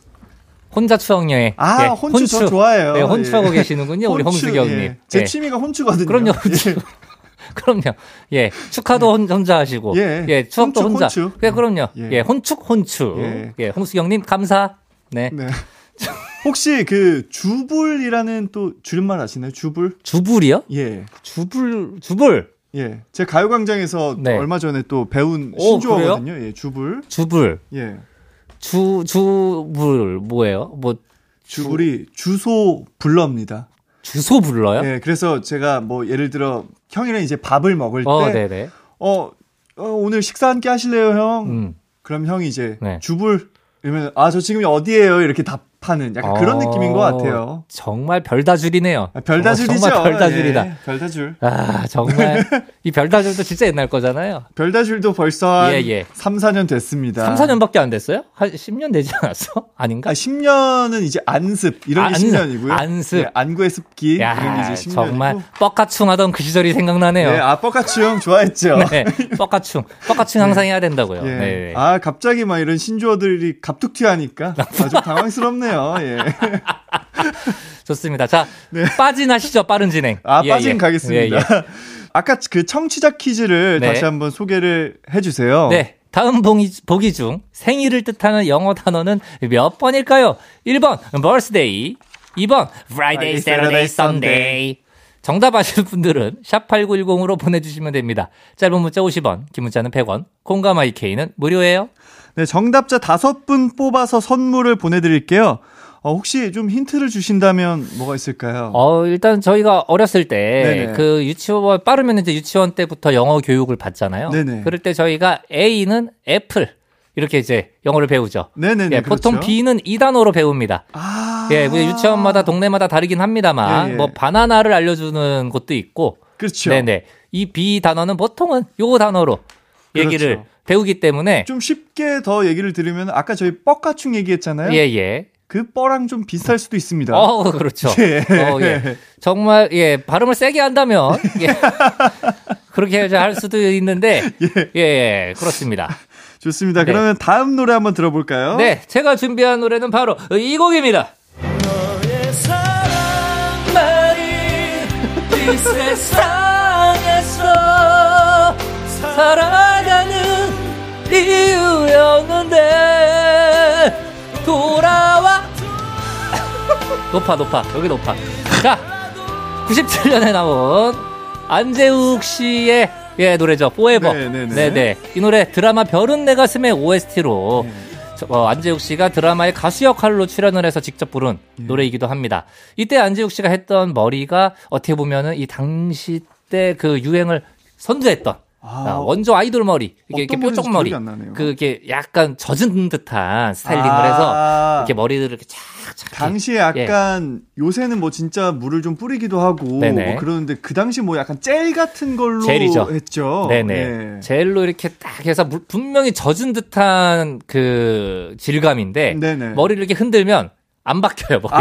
Speaker 8: 혼자 추억 여행.
Speaker 1: 아,
Speaker 8: 예,
Speaker 1: 혼추, 저 좋아해요.
Speaker 8: 네, 혼추하고
Speaker 1: 예.
Speaker 8: 계시는군요, 우리
Speaker 1: 혼추,
Speaker 8: 홍수경님.
Speaker 1: 예. 제
Speaker 8: 예.
Speaker 1: 취미가 혼추거든요.
Speaker 8: 그럼요,
Speaker 1: 예.
Speaker 8: 혼추. 그럼요. 예. 축하도 혼- 혼자 하시고.
Speaker 1: 예.
Speaker 8: 예. 추억도
Speaker 1: 혼축,
Speaker 8: 혼자.
Speaker 1: 혼축.
Speaker 8: 예, 그럼요.
Speaker 1: 예.
Speaker 8: 예. 혼축, 혼축.
Speaker 1: 예.
Speaker 8: 예. 홍수경님, 감사. 네.
Speaker 1: 네. 혹시 그 주불이라는 또 줄임말 아시나요? 주불?
Speaker 8: 주불이요?
Speaker 1: 예.
Speaker 8: 주불, 주불.
Speaker 1: 예. 제 가요광장에서
Speaker 8: 네.
Speaker 1: 얼마 전에 또 배운
Speaker 8: 오,
Speaker 1: 신조어거든요. 예. 주불.
Speaker 8: 주불.
Speaker 1: 예.
Speaker 8: 주, 주불, 뭐예요? 뭐,
Speaker 1: 주불이 주소 불러입니다.
Speaker 8: 주소 불러요?
Speaker 1: 예. 그래서 제가 뭐 예를 들어 형이랑 이제 밥을 먹을 때
Speaker 8: 어, 네네.
Speaker 1: 어, 어, 오늘 식사 함께 하실래요, 형?
Speaker 8: 음.
Speaker 1: 그럼 형이 이제
Speaker 8: 네.
Speaker 1: 주불 이러면 아, 저 지금 어디에요? 이렇게 답 하는 약간 그런
Speaker 8: 어,
Speaker 1: 느낌인 것 같아요.
Speaker 8: 정말 별다줄이네요.
Speaker 1: 아, 별다줄이죠.
Speaker 8: 정말 별다줄이다.
Speaker 1: 예, 별다줄.
Speaker 8: 아, 정말. 이 별다줄도 진짜 옛날 거잖아요.
Speaker 1: 별다줄도 벌써 한
Speaker 8: 예, 예.
Speaker 1: 3, 4년 됐습니다.
Speaker 8: 3, 4년밖에 안 됐어요? 한 10년 되지 않았어? 아닌가?
Speaker 1: 아, 10년은 이제 안습 이런 게
Speaker 8: 아, 안습,
Speaker 1: 10년이고요.
Speaker 8: 안습.
Speaker 1: 예, 안구의 습기 이런 게
Speaker 8: 야,
Speaker 1: 이제 10년이고.
Speaker 8: 정말 뻑가충 하던 그 시절이 생각나네요.
Speaker 1: 네, 아형 좋아했죠.
Speaker 8: 네, 뻑가충. 뻑가충 항상 해야 된다고요.
Speaker 1: 예.
Speaker 8: 네.
Speaker 1: 아 갑자기 막 이런 신조어들이 갑툭튀하니까 아주 당황스럽네요. 예.
Speaker 8: 좋습니다. 자,
Speaker 1: 네.
Speaker 8: 빠진 하시죠. 빠른 진행.
Speaker 1: 아
Speaker 8: 예,
Speaker 1: 빠진
Speaker 8: 예.
Speaker 1: 가겠습니다.
Speaker 8: 예, 예.
Speaker 1: 아까 그 청취자 퀴즈를
Speaker 8: 네.
Speaker 1: 다시 한번 소개를 해주세요.
Speaker 8: 네. 다음 보기, 보기 중 생일을 뜻하는 영어 단어는 몇 번일까요? 1번 birthday, 2번 Friday, Saturday, Sunday. 정답 아시는 분들은 샵8910으로 보내주시면 됩니다. 짧은 문자 50원, 긴 문자는 100원, 공감 IK는 무료예요.
Speaker 1: 네, 정답자 다섯 분 뽑아서 선물을 보내드릴게요. 어, 혹시 좀 힌트를 주신다면 뭐가 있을까요?
Speaker 8: 어, 일단 저희가 어렸을 때
Speaker 1: 네네.
Speaker 8: 그 유치원 빠르면 이제 유치원 때부터 영어 교육을 받잖아요.
Speaker 1: 네네.
Speaker 8: 그럴 때 저희가 A는 애플 이렇게 이제 영어를 배우죠.
Speaker 1: 네네네.
Speaker 8: 예, 보통
Speaker 1: 그렇죠.
Speaker 8: B는 2단어로 배웁니다.
Speaker 1: 아,
Speaker 8: 예, 그 유치원마다 동네마다 다르긴 합니다만
Speaker 1: 예, 예.
Speaker 8: 뭐 바나나를 알려주는 곳도 있고,
Speaker 1: 그렇죠.
Speaker 8: 네네. 이 B 단어는 보통은 요 단어로 얘기를
Speaker 1: 그렇죠.
Speaker 8: 배우기 때문에
Speaker 1: 좀 쉽게 더 얘기를 들으면 아까 저희 뻑가충 얘기했잖아요.
Speaker 8: 예, 예.
Speaker 1: 그 뻐랑 좀 비슷할 수도 있습니다.
Speaker 8: 어, 그렇죠.
Speaker 1: 예.
Speaker 8: 어, 예. 정말, 예, 발음을 세게 한다면, 예. 그렇게 할 수도 있는데, 예, 예, 그렇습니다.
Speaker 1: 좋습니다.
Speaker 8: 네.
Speaker 1: 그러면 다음 노래 한번 들어볼까요?
Speaker 8: 네, 제가 준비한 노래는 바로 이 곡입니다. 이 세상에서 살아가는 이유였는데 돌아와. 높아 높아 여기 높아 자 97년에 나온 안재욱 씨의 예 노래죠. 포에버
Speaker 1: 네, 네, 네.
Speaker 8: 네네. 이 노래 드라마 별은 내 가슴의 OST로 어, 안재욱 씨가 드라마의 가수 역할로 출연을 해서 직접 부른
Speaker 1: 네.
Speaker 8: 노래이기도 합니다. 이때 안재욱 씨가 했던 머리가 어떻게 보면은 이 당시 때 그 유행을 선두했던
Speaker 1: 아,
Speaker 8: 아, 원조 아이돌 머리 이게 이렇게
Speaker 1: 머리인지
Speaker 8: 뾰족 머리. 그게 약간 젖은 듯한 스타일링을
Speaker 1: 아,
Speaker 8: 해서 이렇게 머리를 이렇게 착착
Speaker 1: 당시에 약간 요새는 뭐 진짜 물을 좀 뿌리기도 하고
Speaker 8: 예.
Speaker 1: 뭐 그러는데 그 당시 뭐 약간 젤 같은 걸로
Speaker 8: 젤이죠.
Speaker 1: 했죠.
Speaker 8: 네네.
Speaker 1: 네.
Speaker 8: 젤로 이렇게 딱 해서 물- 분명히 젖은 듯한 그 질감인데
Speaker 1: 네네.
Speaker 8: 머리를 이렇게 흔들면 안 박혀요 머리.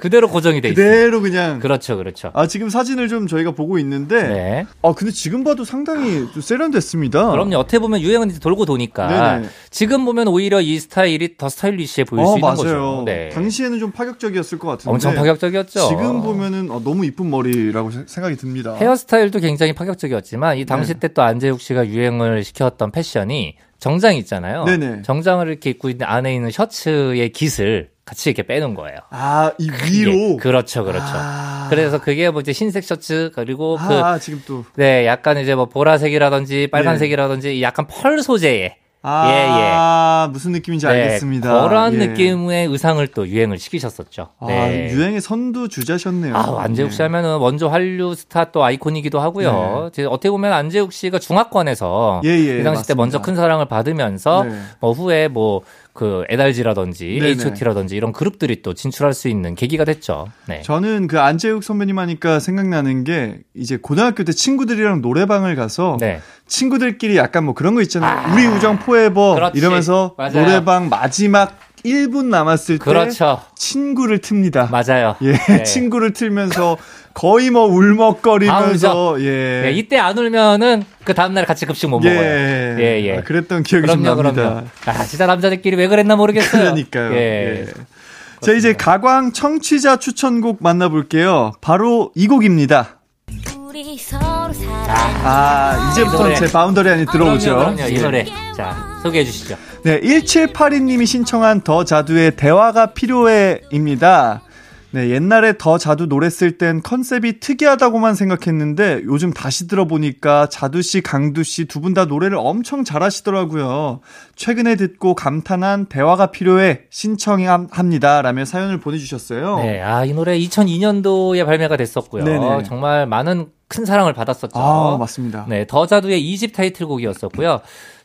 Speaker 8: 그대로 고정이 돼 있어요.
Speaker 1: 그대로 그냥
Speaker 8: 그렇죠, 그렇죠.
Speaker 1: 아 지금 사진을 좀 저희가 보고 있는데
Speaker 8: 네.
Speaker 1: 아 근데 지금 봐도 상당히 좀 세련됐습니다.
Speaker 8: 그럼요. 어떻게 보면 유행은 이제 돌고 도니까
Speaker 1: 네네.
Speaker 8: 지금 보면 오히려 이 스타일이 더 스타일리시해 보일 수
Speaker 1: 어,
Speaker 8: 있는
Speaker 1: 맞아요.
Speaker 8: 거죠. 네.
Speaker 1: 당시에는 좀 파격적이었을 것 같은데
Speaker 8: 엄청 파격적이었죠.
Speaker 1: 지금 보면은 어, 너무 이쁜 머리라고 세- 생각이 듭니다.
Speaker 8: 헤어스타일도 굉장히 파격적이었지만 이 당시
Speaker 1: 네.
Speaker 8: 때또 안재욱 씨가 유행을 시켰던 패션이 정장 있잖아요.
Speaker 1: 네네.
Speaker 8: 정장을 이렇게 입고 있는 안에 있는 셔츠의 깃을 같이 이렇게 빼는 거예요.
Speaker 1: 아, 이 위로.
Speaker 8: 예, 그렇죠, 그렇죠.
Speaker 1: 아.
Speaker 8: 그래서 그게 뭐 이제 흰색 셔츠 그리고 그
Speaker 1: 아, 지금 또.
Speaker 8: 네, 약간 이제 뭐 보라색이라든지 빨간색이라든지 약간 펄 소재의
Speaker 1: 아, 무슨 느낌인지
Speaker 8: 네,
Speaker 1: 알겠습니다.
Speaker 8: 그런
Speaker 1: 예.
Speaker 8: 느낌의 의상을 또 유행을 시키셨었죠.
Speaker 1: 아,
Speaker 8: 네.
Speaker 1: 유행의 선두 주자셨네요.
Speaker 8: 아, 안재욱 씨
Speaker 1: 네.
Speaker 8: 하면은 먼저 한류 스타 또 아이콘이기도 하고요. 제 어떻게 보면 안재욱 씨가 중화권에서
Speaker 1: 예, 예,
Speaker 8: 이 당시 때
Speaker 1: 맞습니다.
Speaker 8: 먼저 큰 사랑을 받으면서
Speaker 1: 네.
Speaker 8: 뭐 후에 뭐 그 에달지라든지
Speaker 1: 네네.
Speaker 8: H.O.T.라든지 이런 그룹들이 또 진출할 수 있는 계기가 됐죠. 네.
Speaker 1: 저는 그 안재욱 선배님 하니까 생각나는 게 이제 고등학교 때 친구들이랑 노래방을 가서
Speaker 8: 네.
Speaker 1: 친구들끼리 약간 뭐 그런 거 있잖아요. 우리 우정 포에버
Speaker 8: 그렇지.
Speaker 1: 이러면서
Speaker 8: 맞아요.
Speaker 1: 노래방 마지막 1분 남았을 때
Speaker 8: 그렇죠.
Speaker 1: 친구를 틉니다.
Speaker 8: 맞아요.
Speaker 1: 예,
Speaker 8: 네.
Speaker 1: 친구를 틀면서 거의 뭐 울먹거리면서
Speaker 8: 아,
Speaker 1: 예.
Speaker 8: 네, 이때 안 울면은 그 다음 날 같이 급식 못
Speaker 1: 예.
Speaker 8: 먹어요. 예, 예.
Speaker 1: 아, 그랬던 기억이 좀
Speaker 8: 그럼요,
Speaker 1: 납니다.
Speaker 8: 그럼요. 아, 진짜 남자들끼리 왜 그랬나 모르겠어요.
Speaker 1: 그러니까요.
Speaker 8: 예.
Speaker 1: 예. 자, 이제 가광 청취자 추천곡 만나볼게요. 바로 이 곡입니다.
Speaker 6: 우리 서로 사랑
Speaker 1: 아, 이제부터. 제 boundary 안에 들어오죠.
Speaker 8: 그럼요, 그럼요. 이
Speaker 1: 예.
Speaker 8: 노래. 자, 소개해 주시죠.
Speaker 1: 네, 1782님이 신청한 더 자두의 대화가 필요해입니다. 네, 옛날에 더 자두 노래 쓸 땐 컨셉이 특이하다고만 생각했는데 요즘 다시 들어보니까 자두 씨, 강두 씨 두 분 다 노래를 엄청 잘하시더라고요. 최근에 듣고 감탄한 대화가 필요해 신청합니다. 라며 사연을 보내주셨어요.
Speaker 8: 네, 아, 이 노래 2002년도에 발매가 됐었고요.
Speaker 1: 네네.
Speaker 8: 정말 많은 큰 사랑을 받았었죠.
Speaker 1: 아, 맞습니다.
Speaker 8: 네, 더 자두의 2집 타이틀곡이었었고요.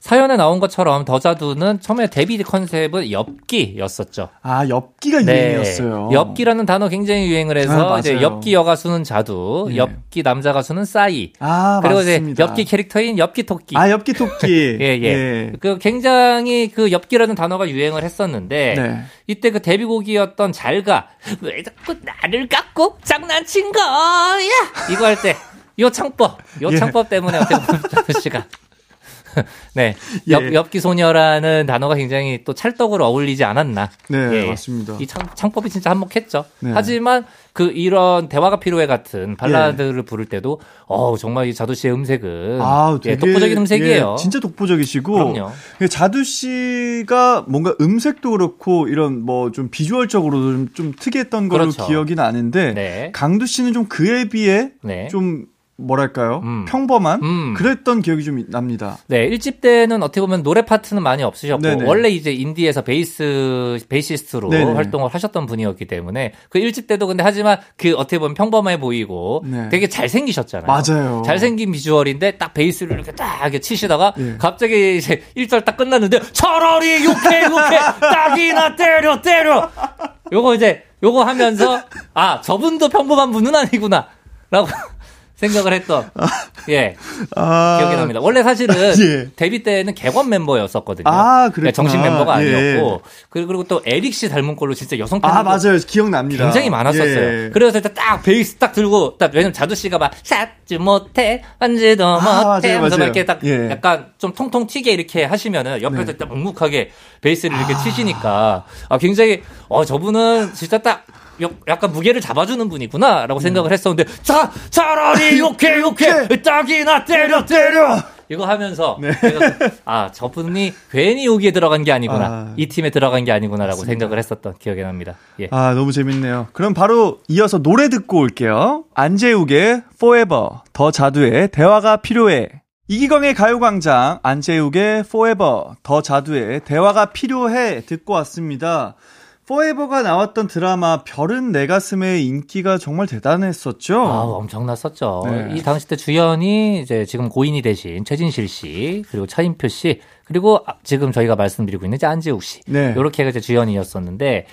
Speaker 8: 사연에 나온 것처럼 더자두는 처음에 데뷔 컨셉은 엽기였었죠.
Speaker 1: 아, 엽기가 유행이었어요.
Speaker 8: 네. 엽기라는 단어 굉장히 유행을 해서
Speaker 1: 아,
Speaker 8: 이제. 엽기 여가수는 자두,
Speaker 1: 예.
Speaker 8: 엽기 남자 가수는 싸이.
Speaker 1: 아,
Speaker 8: 그리고
Speaker 1: 맞습니다.
Speaker 8: 이제 엽기 캐릭터인 엽기 토끼.
Speaker 1: 아, 엽기 토끼.
Speaker 8: 예, 예. 그 굉장히 그 엽기라는 단어가 유행을 했었는데
Speaker 1: 네.
Speaker 8: 이때 그 데뷔곡이었던 잘가 왜 자꾸 나를 갖고 장난친 거야 이거 할 때 요 창법 요
Speaker 1: 예.
Speaker 8: 창법 때문에 어떻게 보면 씨가 네
Speaker 1: 예.
Speaker 8: 엽, 엽기 소녀라는 단어가 굉장히 또 찰떡으로 어울리지 않았나
Speaker 1: 네, 맞습니다.
Speaker 8: 이 창, 창법이 진짜 한몫했죠
Speaker 1: 네.
Speaker 8: 하지만 그 이런 대화가 필요해 같은 발라드를 부를 때도 어 정말 이 자두 씨의 음색은
Speaker 1: 아,
Speaker 8: 예,
Speaker 1: 되게,
Speaker 8: 독보적인 음색이에요
Speaker 1: 예, 진짜 독보적이시고.
Speaker 8: 그럼요.
Speaker 1: 그 자두 씨가 뭔가 음색도 그렇고 이런 뭐 좀 비주얼적으로 좀, 좀 특이했던 걸로
Speaker 8: 그렇죠.
Speaker 1: 기억이 나는데
Speaker 8: 네.
Speaker 1: 강두 씨는 좀 그에 비해
Speaker 8: 네.
Speaker 1: 좀 뭐랄까요?
Speaker 8: 음.
Speaker 1: 평범한
Speaker 8: 음.
Speaker 1: 그랬던 기억이 좀 납니다.
Speaker 8: 네, 1집 때는 어떻게 보면 노래 파트는 많이 없으셨고
Speaker 1: 네네.
Speaker 8: 원래 이제 인디에서 베이스 베이시스트로
Speaker 1: 네네.
Speaker 8: 활동을 하셨던 분이었기 때문에 그 1집 때도 근데 하지만 그 어떻게 보면 평범해 보이고
Speaker 1: 네.
Speaker 8: 되게 잘생기셨잖아요.
Speaker 1: 맞아요.
Speaker 8: 잘생긴 비주얼인데 딱 베이스를 이렇게 딱 이렇게 치시다가
Speaker 1: 예.
Speaker 8: 갑자기 이제 1절 딱 끝났는데 차라리 욕해 욕해 딱이나 때려 때려 요거 이제 요거 하면서 아 저분도 평범한 분은 아니구나 라고 생각을 했던 예
Speaker 1: 아,
Speaker 8: 기억이 납니다. 원래 사실은
Speaker 1: 예.
Speaker 8: 데뷔 때는 객원 멤버였었거든요.
Speaker 1: 아, 그랬구나.
Speaker 8: 네, 정식 멤버가
Speaker 1: 예.
Speaker 8: 아니었고 그리고, 그리고 또 에릭 씨 닮은 걸로 진짜 여성
Speaker 1: 아,
Speaker 8: 팬들도
Speaker 1: 맞아요. 기억납니다.
Speaker 8: 굉장히 많았었어요.
Speaker 1: 예.
Speaker 8: 그래서 일단 딱 베이스 딱 들고 딱 왜냐면 자두 씨가 막 샷지 못해 만지도
Speaker 1: 아,
Speaker 8: 못해 하면서. 이렇게 딱
Speaker 1: 예.
Speaker 8: 약간 좀 통통 튀게 이렇게 하시면은 옆에서
Speaker 1: 네.
Speaker 8: 딱 묵묵하게 베이스를 이렇게 치시니까 아 굉장히 어 저분은 진짜 딱 역- 약간 무게를 잡아주는 분이구나라고 생각을 했었는데 자 차라리 욕해 욕해 딱이나 때려 때려 이거 하면서 제가 아 저분이 괜히 여기에 들어간 게 아니구나
Speaker 1: 아.
Speaker 8: 이 팀에 들어간 게 아니구나라고 생각을 했었던 기억이 납니다. 예.
Speaker 1: 아, 너무 재밌네요. 그럼 바로 이어서 노래 듣고 올게요. 안재욱의 Forever, 더 자두의 대화가 필요해. 이기광의 가요광장, 안재욱의 Forever, 더 자두의 대화가 필요해 듣고 왔습니다. 포에버가 나왔던 드라마 별은 내 가슴에 인기가 정말 대단했었죠.
Speaker 8: 아, 엄청났었죠.
Speaker 1: 네.
Speaker 8: 이 당시 때 주연이 이제 지금 고인이 되신 최진실 씨, 그리고 차인표 씨, 그리고 아, 지금 저희가 말씀드리고 있는 안재욱 씨.
Speaker 1: 네.
Speaker 8: 요렇게가 이제 주연이었었는데,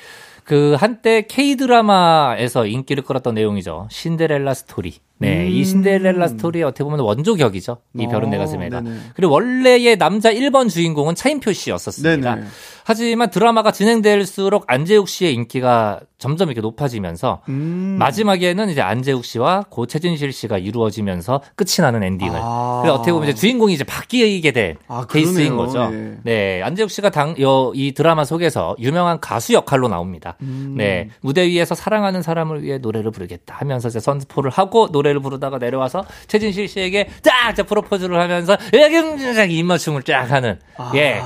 Speaker 8: 그 한때 K-드라마에서 인기를 끌었던 내용이죠. 신데렐라 스토리. 네, 이 신데렐라 스토리의 어떻게 보면 원조격이죠. 이 별은 내
Speaker 1: 음. 어,
Speaker 8: 가슴에가.
Speaker 1: 네네.
Speaker 8: 그리고 원래의 남자 1번 주인공은 차인표 씨였었습니다.
Speaker 1: 네네.
Speaker 8: 하지만 드라마가 진행될수록 안재욱 씨의 인기가 점점 이렇게 높아지면서
Speaker 1: 음.
Speaker 8: 마지막에는 이제 안재욱 씨와 고 최진실 씨가 이루어지면서 끝이 나는 엔딩을.
Speaker 1: 아.
Speaker 8: 그래서 어떻게 보면 이제 주인공이 이제 바뀌게 된
Speaker 1: 아,
Speaker 8: 케이스인. 거죠.
Speaker 1: 예.
Speaker 8: 네, 안재욱 씨가 당, 여, 이 드라마 속에서 유명한 가수 역할로 나옵니다.
Speaker 1: 음.
Speaker 8: 네, 무대 위에서 사랑하는 사람을 위해 노래를 부르겠다 하면서 이제 선포를 하고 노래를 부르다가 내려와서 최진실 씨에게 딱 이제 프로포즈를 하면서 애금장 입맞춤을 쫙 하는 예,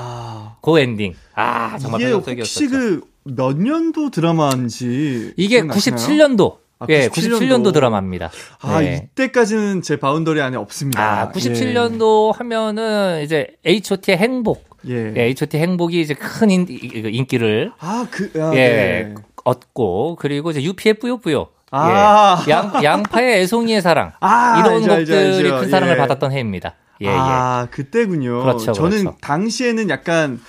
Speaker 1: 아.
Speaker 8: 고 엔딩. 아, 정말
Speaker 1: 이게. 혹시 그 몇 년도 드라마인지
Speaker 8: 이게
Speaker 1: 기억나시나요?
Speaker 8: 97년도.
Speaker 1: 아,
Speaker 8: 예,
Speaker 1: 97년도.
Speaker 8: 97년도 드라마입니다.
Speaker 1: 아
Speaker 8: 네.
Speaker 1: 이때까지는 제 boundary 안에 없습니다.
Speaker 8: 아, 97년도 하면은 이제 H.O.T의 행복.
Speaker 1: 예.
Speaker 8: 예, H.O.T 행복이 이제 큰 인, 인기를
Speaker 1: 아 그 아,
Speaker 8: 예,
Speaker 1: 네.
Speaker 8: 얻고 그리고 이제 UP의 뿌요뿌요.
Speaker 1: 아.
Speaker 8: 예. 양 양파의 애송이의 사랑.
Speaker 1: 아,
Speaker 8: 이런
Speaker 1: 알죠, 알죠,
Speaker 8: 곡들이
Speaker 1: 알죠.
Speaker 8: 큰 사랑을
Speaker 1: 예.
Speaker 8: 받았던 해입니다. 예, 예.
Speaker 1: 아 그때군요.
Speaker 8: 그렇죠,
Speaker 1: 저는
Speaker 8: 그렇죠.
Speaker 1: 당시에는 약간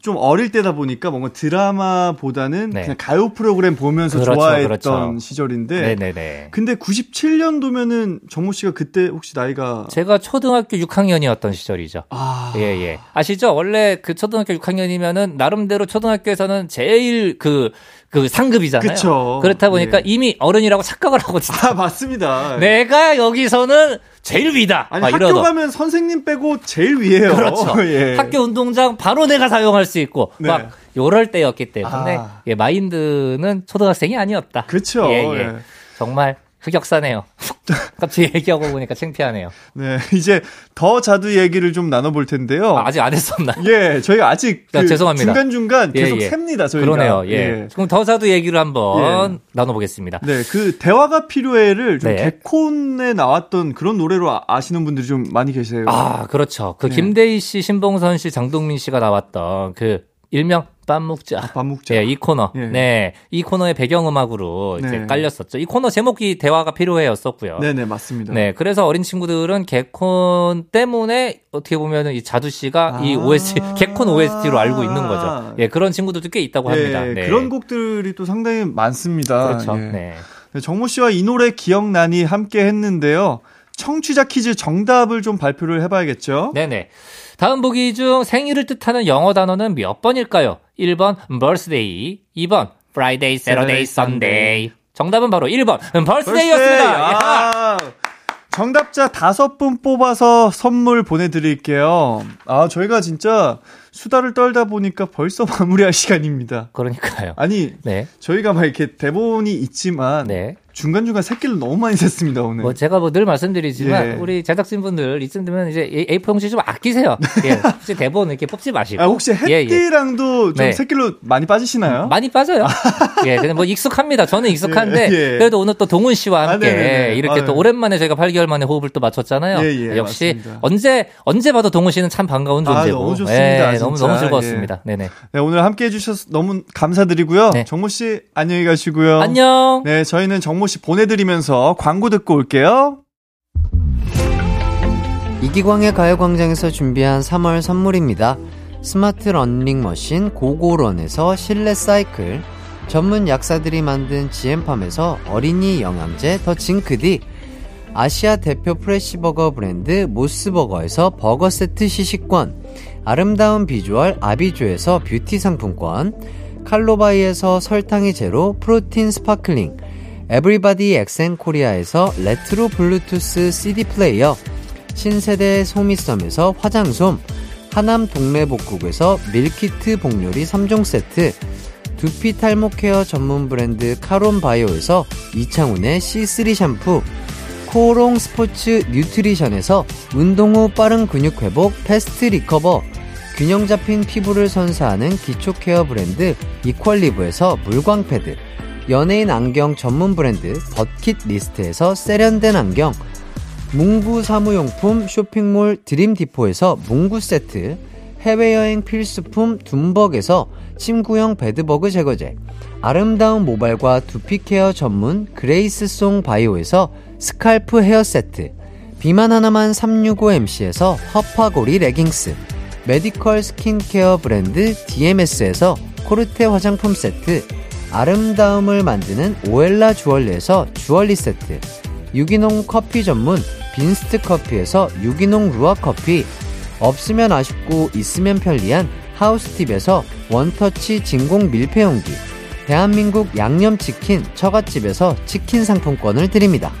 Speaker 1: 좀 어릴 때다 보니까 뭔가 드라마보다는
Speaker 8: 네.
Speaker 1: 그냥 가요 프로그램 보면서
Speaker 8: 그렇죠,
Speaker 1: 좋아했던
Speaker 8: 그렇죠.
Speaker 1: 시절인데.
Speaker 8: 네네네.
Speaker 1: 근데 97년도면은 정모 씨가 그때 혹시 나이가
Speaker 8: 제가 초등학교 6학년이었던 시절이죠.
Speaker 1: 아,
Speaker 8: 예, 예. 아시죠? 원래 그 초등학교 6학년이면은 나름대로 초등학교에서는 제일 그, 그 상급이잖아요.
Speaker 1: 그쵸.
Speaker 8: 그렇다 보니까
Speaker 1: 예.
Speaker 8: 이미 어른이라고 착각을 하고 진짜
Speaker 1: 아 맞습니다.
Speaker 8: 내가 여기서는 제일 위다.
Speaker 1: 아니
Speaker 8: 막
Speaker 1: 학교
Speaker 8: 이러던.
Speaker 1: 가면 선생님 빼고 제일 위에요.
Speaker 8: 그렇죠.
Speaker 1: 예.
Speaker 8: 학교 운동장 바로 내가 사용할 수 있고
Speaker 1: 네.
Speaker 8: 막 요럴 때였기 때문에
Speaker 1: 아.
Speaker 8: 예, 마인드는 초등학생이 아니었다. 예, 예.
Speaker 1: 예.
Speaker 8: 정말 흑역사네요. 갑자기 얘기하고 보니까 창피하네요.
Speaker 1: 네, 이제 더 자두 얘기를 좀 나눠볼 텐데요.
Speaker 8: 아, 직안 했었나?
Speaker 1: 예, 저희가 아직
Speaker 8: 야,
Speaker 1: 그
Speaker 8: 죄송합니다.
Speaker 1: 중간 중간
Speaker 8: 예,
Speaker 1: 계속
Speaker 8: 예.
Speaker 1: 셉니다, 저희가.
Speaker 8: 그러네요. 예. 그럼 더사도 얘기를 한번 나눠보겠습니다.
Speaker 1: 네, 그 대화가 필요해를 좀
Speaker 8: 네.
Speaker 1: 개콘에 나왔던 그런 노래로 아- 아시는 분들이 좀 많이 계세요.
Speaker 8: 아, 그렇죠. 그
Speaker 1: 네.
Speaker 8: 김대희 씨, 신봉선 씨, 장동민 씨가 나왔던 그 일명 빰 먹자.
Speaker 1: 밥 먹자.
Speaker 8: 예, 이 코너.
Speaker 1: 예.
Speaker 8: 네. 이 코너의 배경음악으로 이제
Speaker 1: 네.
Speaker 8: 깔렸었죠. 이 코너 제목이 대화가 필요해였었고요.
Speaker 1: 네네, 맞습니다.
Speaker 8: 네, 그래서 어린 친구들은 개콘 때문에 어떻게 보면은 이 자두 씨가 이
Speaker 1: 아.
Speaker 8: OST, 개콘 OST로 알고 있는 거죠. 예, 그런 친구들도 꽤 있다고 합니다.
Speaker 1: 예,
Speaker 8: 네.
Speaker 1: 그런 곡들이 또 상당히 많습니다.
Speaker 8: 그렇죠.
Speaker 1: 예.
Speaker 8: 네.
Speaker 1: 네, 정모 씨와 이 노래 기억나니 함께 했는데요. 청취자 퀴즈 정답을 좀 발표를 해봐야겠죠.
Speaker 8: 네네. 다음 보기 중 생일을 뜻하는 영어 단어는 몇 번일까요? 1번 birthday, 2번 Friday, Saturday, Sunday. 정답은 바로 1번 birthday였습니다. 야!
Speaker 1: 아, 정답자 다섯 분 뽑아서 선물 보내드릴게요. 아, 저희가 진짜 수다를 떨다 보니까 벌써 마무리할 시간입니다.
Speaker 8: 그러니까요.
Speaker 1: 아니,
Speaker 8: 네.
Speaker 1: 저희가 막 이렇게 대본이 있지만
Speaker 8: 네.
Speaker 1: 중간중간 새끼를 너무 많이 샜습니다, 오늘.
Speaker 8: 뭐 제가 뭐 늘 말씀드리지만
Speaker 1: 예.
Speaker 8: 우리 제작진분들 이쯤 되면 이제 A4 용지 좀 아끼세요. 예. 혹시 대본 이렇게 뽑지 마시고.
Speaker 1: 아, 혹시
Speaker 8: 예, 예.
Speaker 1: 햇띠랑도 좀
Speaker 8: 네.
Speaker 1: 새끼로 많이 빠지시나요?
Speaker 8: 많이 빠져요. 예, 근데 뭐 익숙합니다. 저는 익숙한데
Speaker 1: 예, 예.
Speaker 8: 그래도 오늘 또 동훈 씨와
Speaker 1: 아,
Speaker 8: 함께
Speaker 1: 네네네.
Speaker 8: 이렇게 또
Speaker 1: 아유.
Speaker 8: 오랜만에 저희가 8개월 만에 호흡을 또 맞췄잖아요.
Speaker 1: 예, 예,
Speaker 8: 역시
Speaker 1: 맞습니다.
Speaker 8: 언제 언제 봐도 동훈 씨는 참 반가운
Speaker 1: 아,
Speaker 8: 존재고.
Speaker 1: 너무 좋습니다,
Speaker 8: 예, 너무. 너무 즐거웠습니다. 네네.
Speaker 1: 네, 오늘 함께 해 주셔서 너무 감사드리고요.
Speaker 8: 네.
Speaker 1: 정모 씨, 안녕히 가시고요.
Speaker 8: 안녕.
Speaker 1: 네, 저희는 정모 씨 보내드리면서 광고 듣고 올게요.
Speaker 9: 이기광의 가요광장에서 준비한 3월 선물입니다. 스마트 러닝 머신 고고런에서 실내 사이클, 전문 약사들이 만든 지엠팜에서 어린이 영양제 더 징크디, 아시아 대표 fresh burger 브랜드 모스버거에서 버거 세트 시식권, 아름다운 비주얼 아비주에서 뷰티 상품권, 칼로바이에서 설탕이 제로 protein sparkling, 에브리바디 엑센 코리아에서 레트로 블루투스 CD 플레이어, 신세대 소미썸에서 화장솜, 하남 동래복국에서 meal kit 복요리 3종 세트, 두피 탈모 care 전문 브랜드 카론 바이오에서 이창훈의 C3 샴푸, 코오롱 스포츠 뉴트리션에서 운동 후 빠른 근육 회복 fast recover, 균형 잡힌 피부를 선사하는 기초 care 브랜드 이퀄리브에서 물광 패드, 연예인 안경 전문 브랜드 버킷 리스트에서 세련된 안경, 문구 사무용품 쇼핑몰 드림디포에서 문구 세트, 해외여행 필수품 둠벅에서 침구형 bedbug 제거제, 아름다운 모발과 두피 care 전문 그레이스송 바이오에서 scalp hair 세트, 비만 하나만 365MC에서 허파고리 레깅스, medical skincare 브랜드 DMS에서 코르테 화장품 세트, 아름다움을 만드는 오엘라 주얼리에서 주얼리 세트, 유기농 커피 전문 빈스트 커피에서 유기농 루아 커피, 없으면 아쉽고 있으면 편리한 하우스팁에서 one-touch 진공 밀폐용기, 대한민국 양념치킨 처갓집에서 치킨 상품권을 드립니다.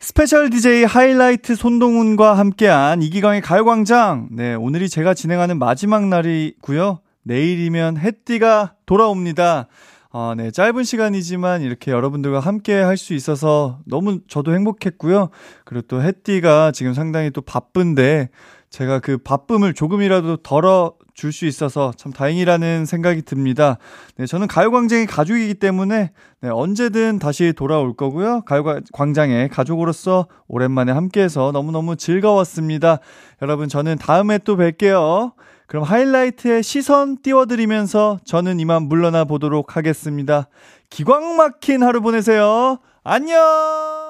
Speaker 1: special DJ 하이라이트 손동훈과 함께한 이기광의 가요광장. 네, 오늘이 제가 진행하는 마지막 날이고요. 내일이면 햇디가 돌아옵니다. 아, 네, 짧은 시간이지만 이렇게 여러분들과 함께 할 수 있어서 너무 저도 행복했고요. 그리고 또 햇디가 지금 상당히 또 바쁜데 제가 그 바쁨을 조금이라도 덜어 줄 수 있어서 참 다행이라는 생각이 듭니다. 네, 저는 가요광장의 가족이기 때문에 네, 언제든 다시 돌아올 거고요. 가요광장의 가족으로서 오랜만에 함께해서 너무너무 즐거웠습니다. 여러분, 저는 다음에 또 뵐게요. 그럼 하이라이트에 시선 띄워드리면서 저는 이만 물러나 보도록 하겠습니다. 기광 막힌 하루 보내세요. 안녕!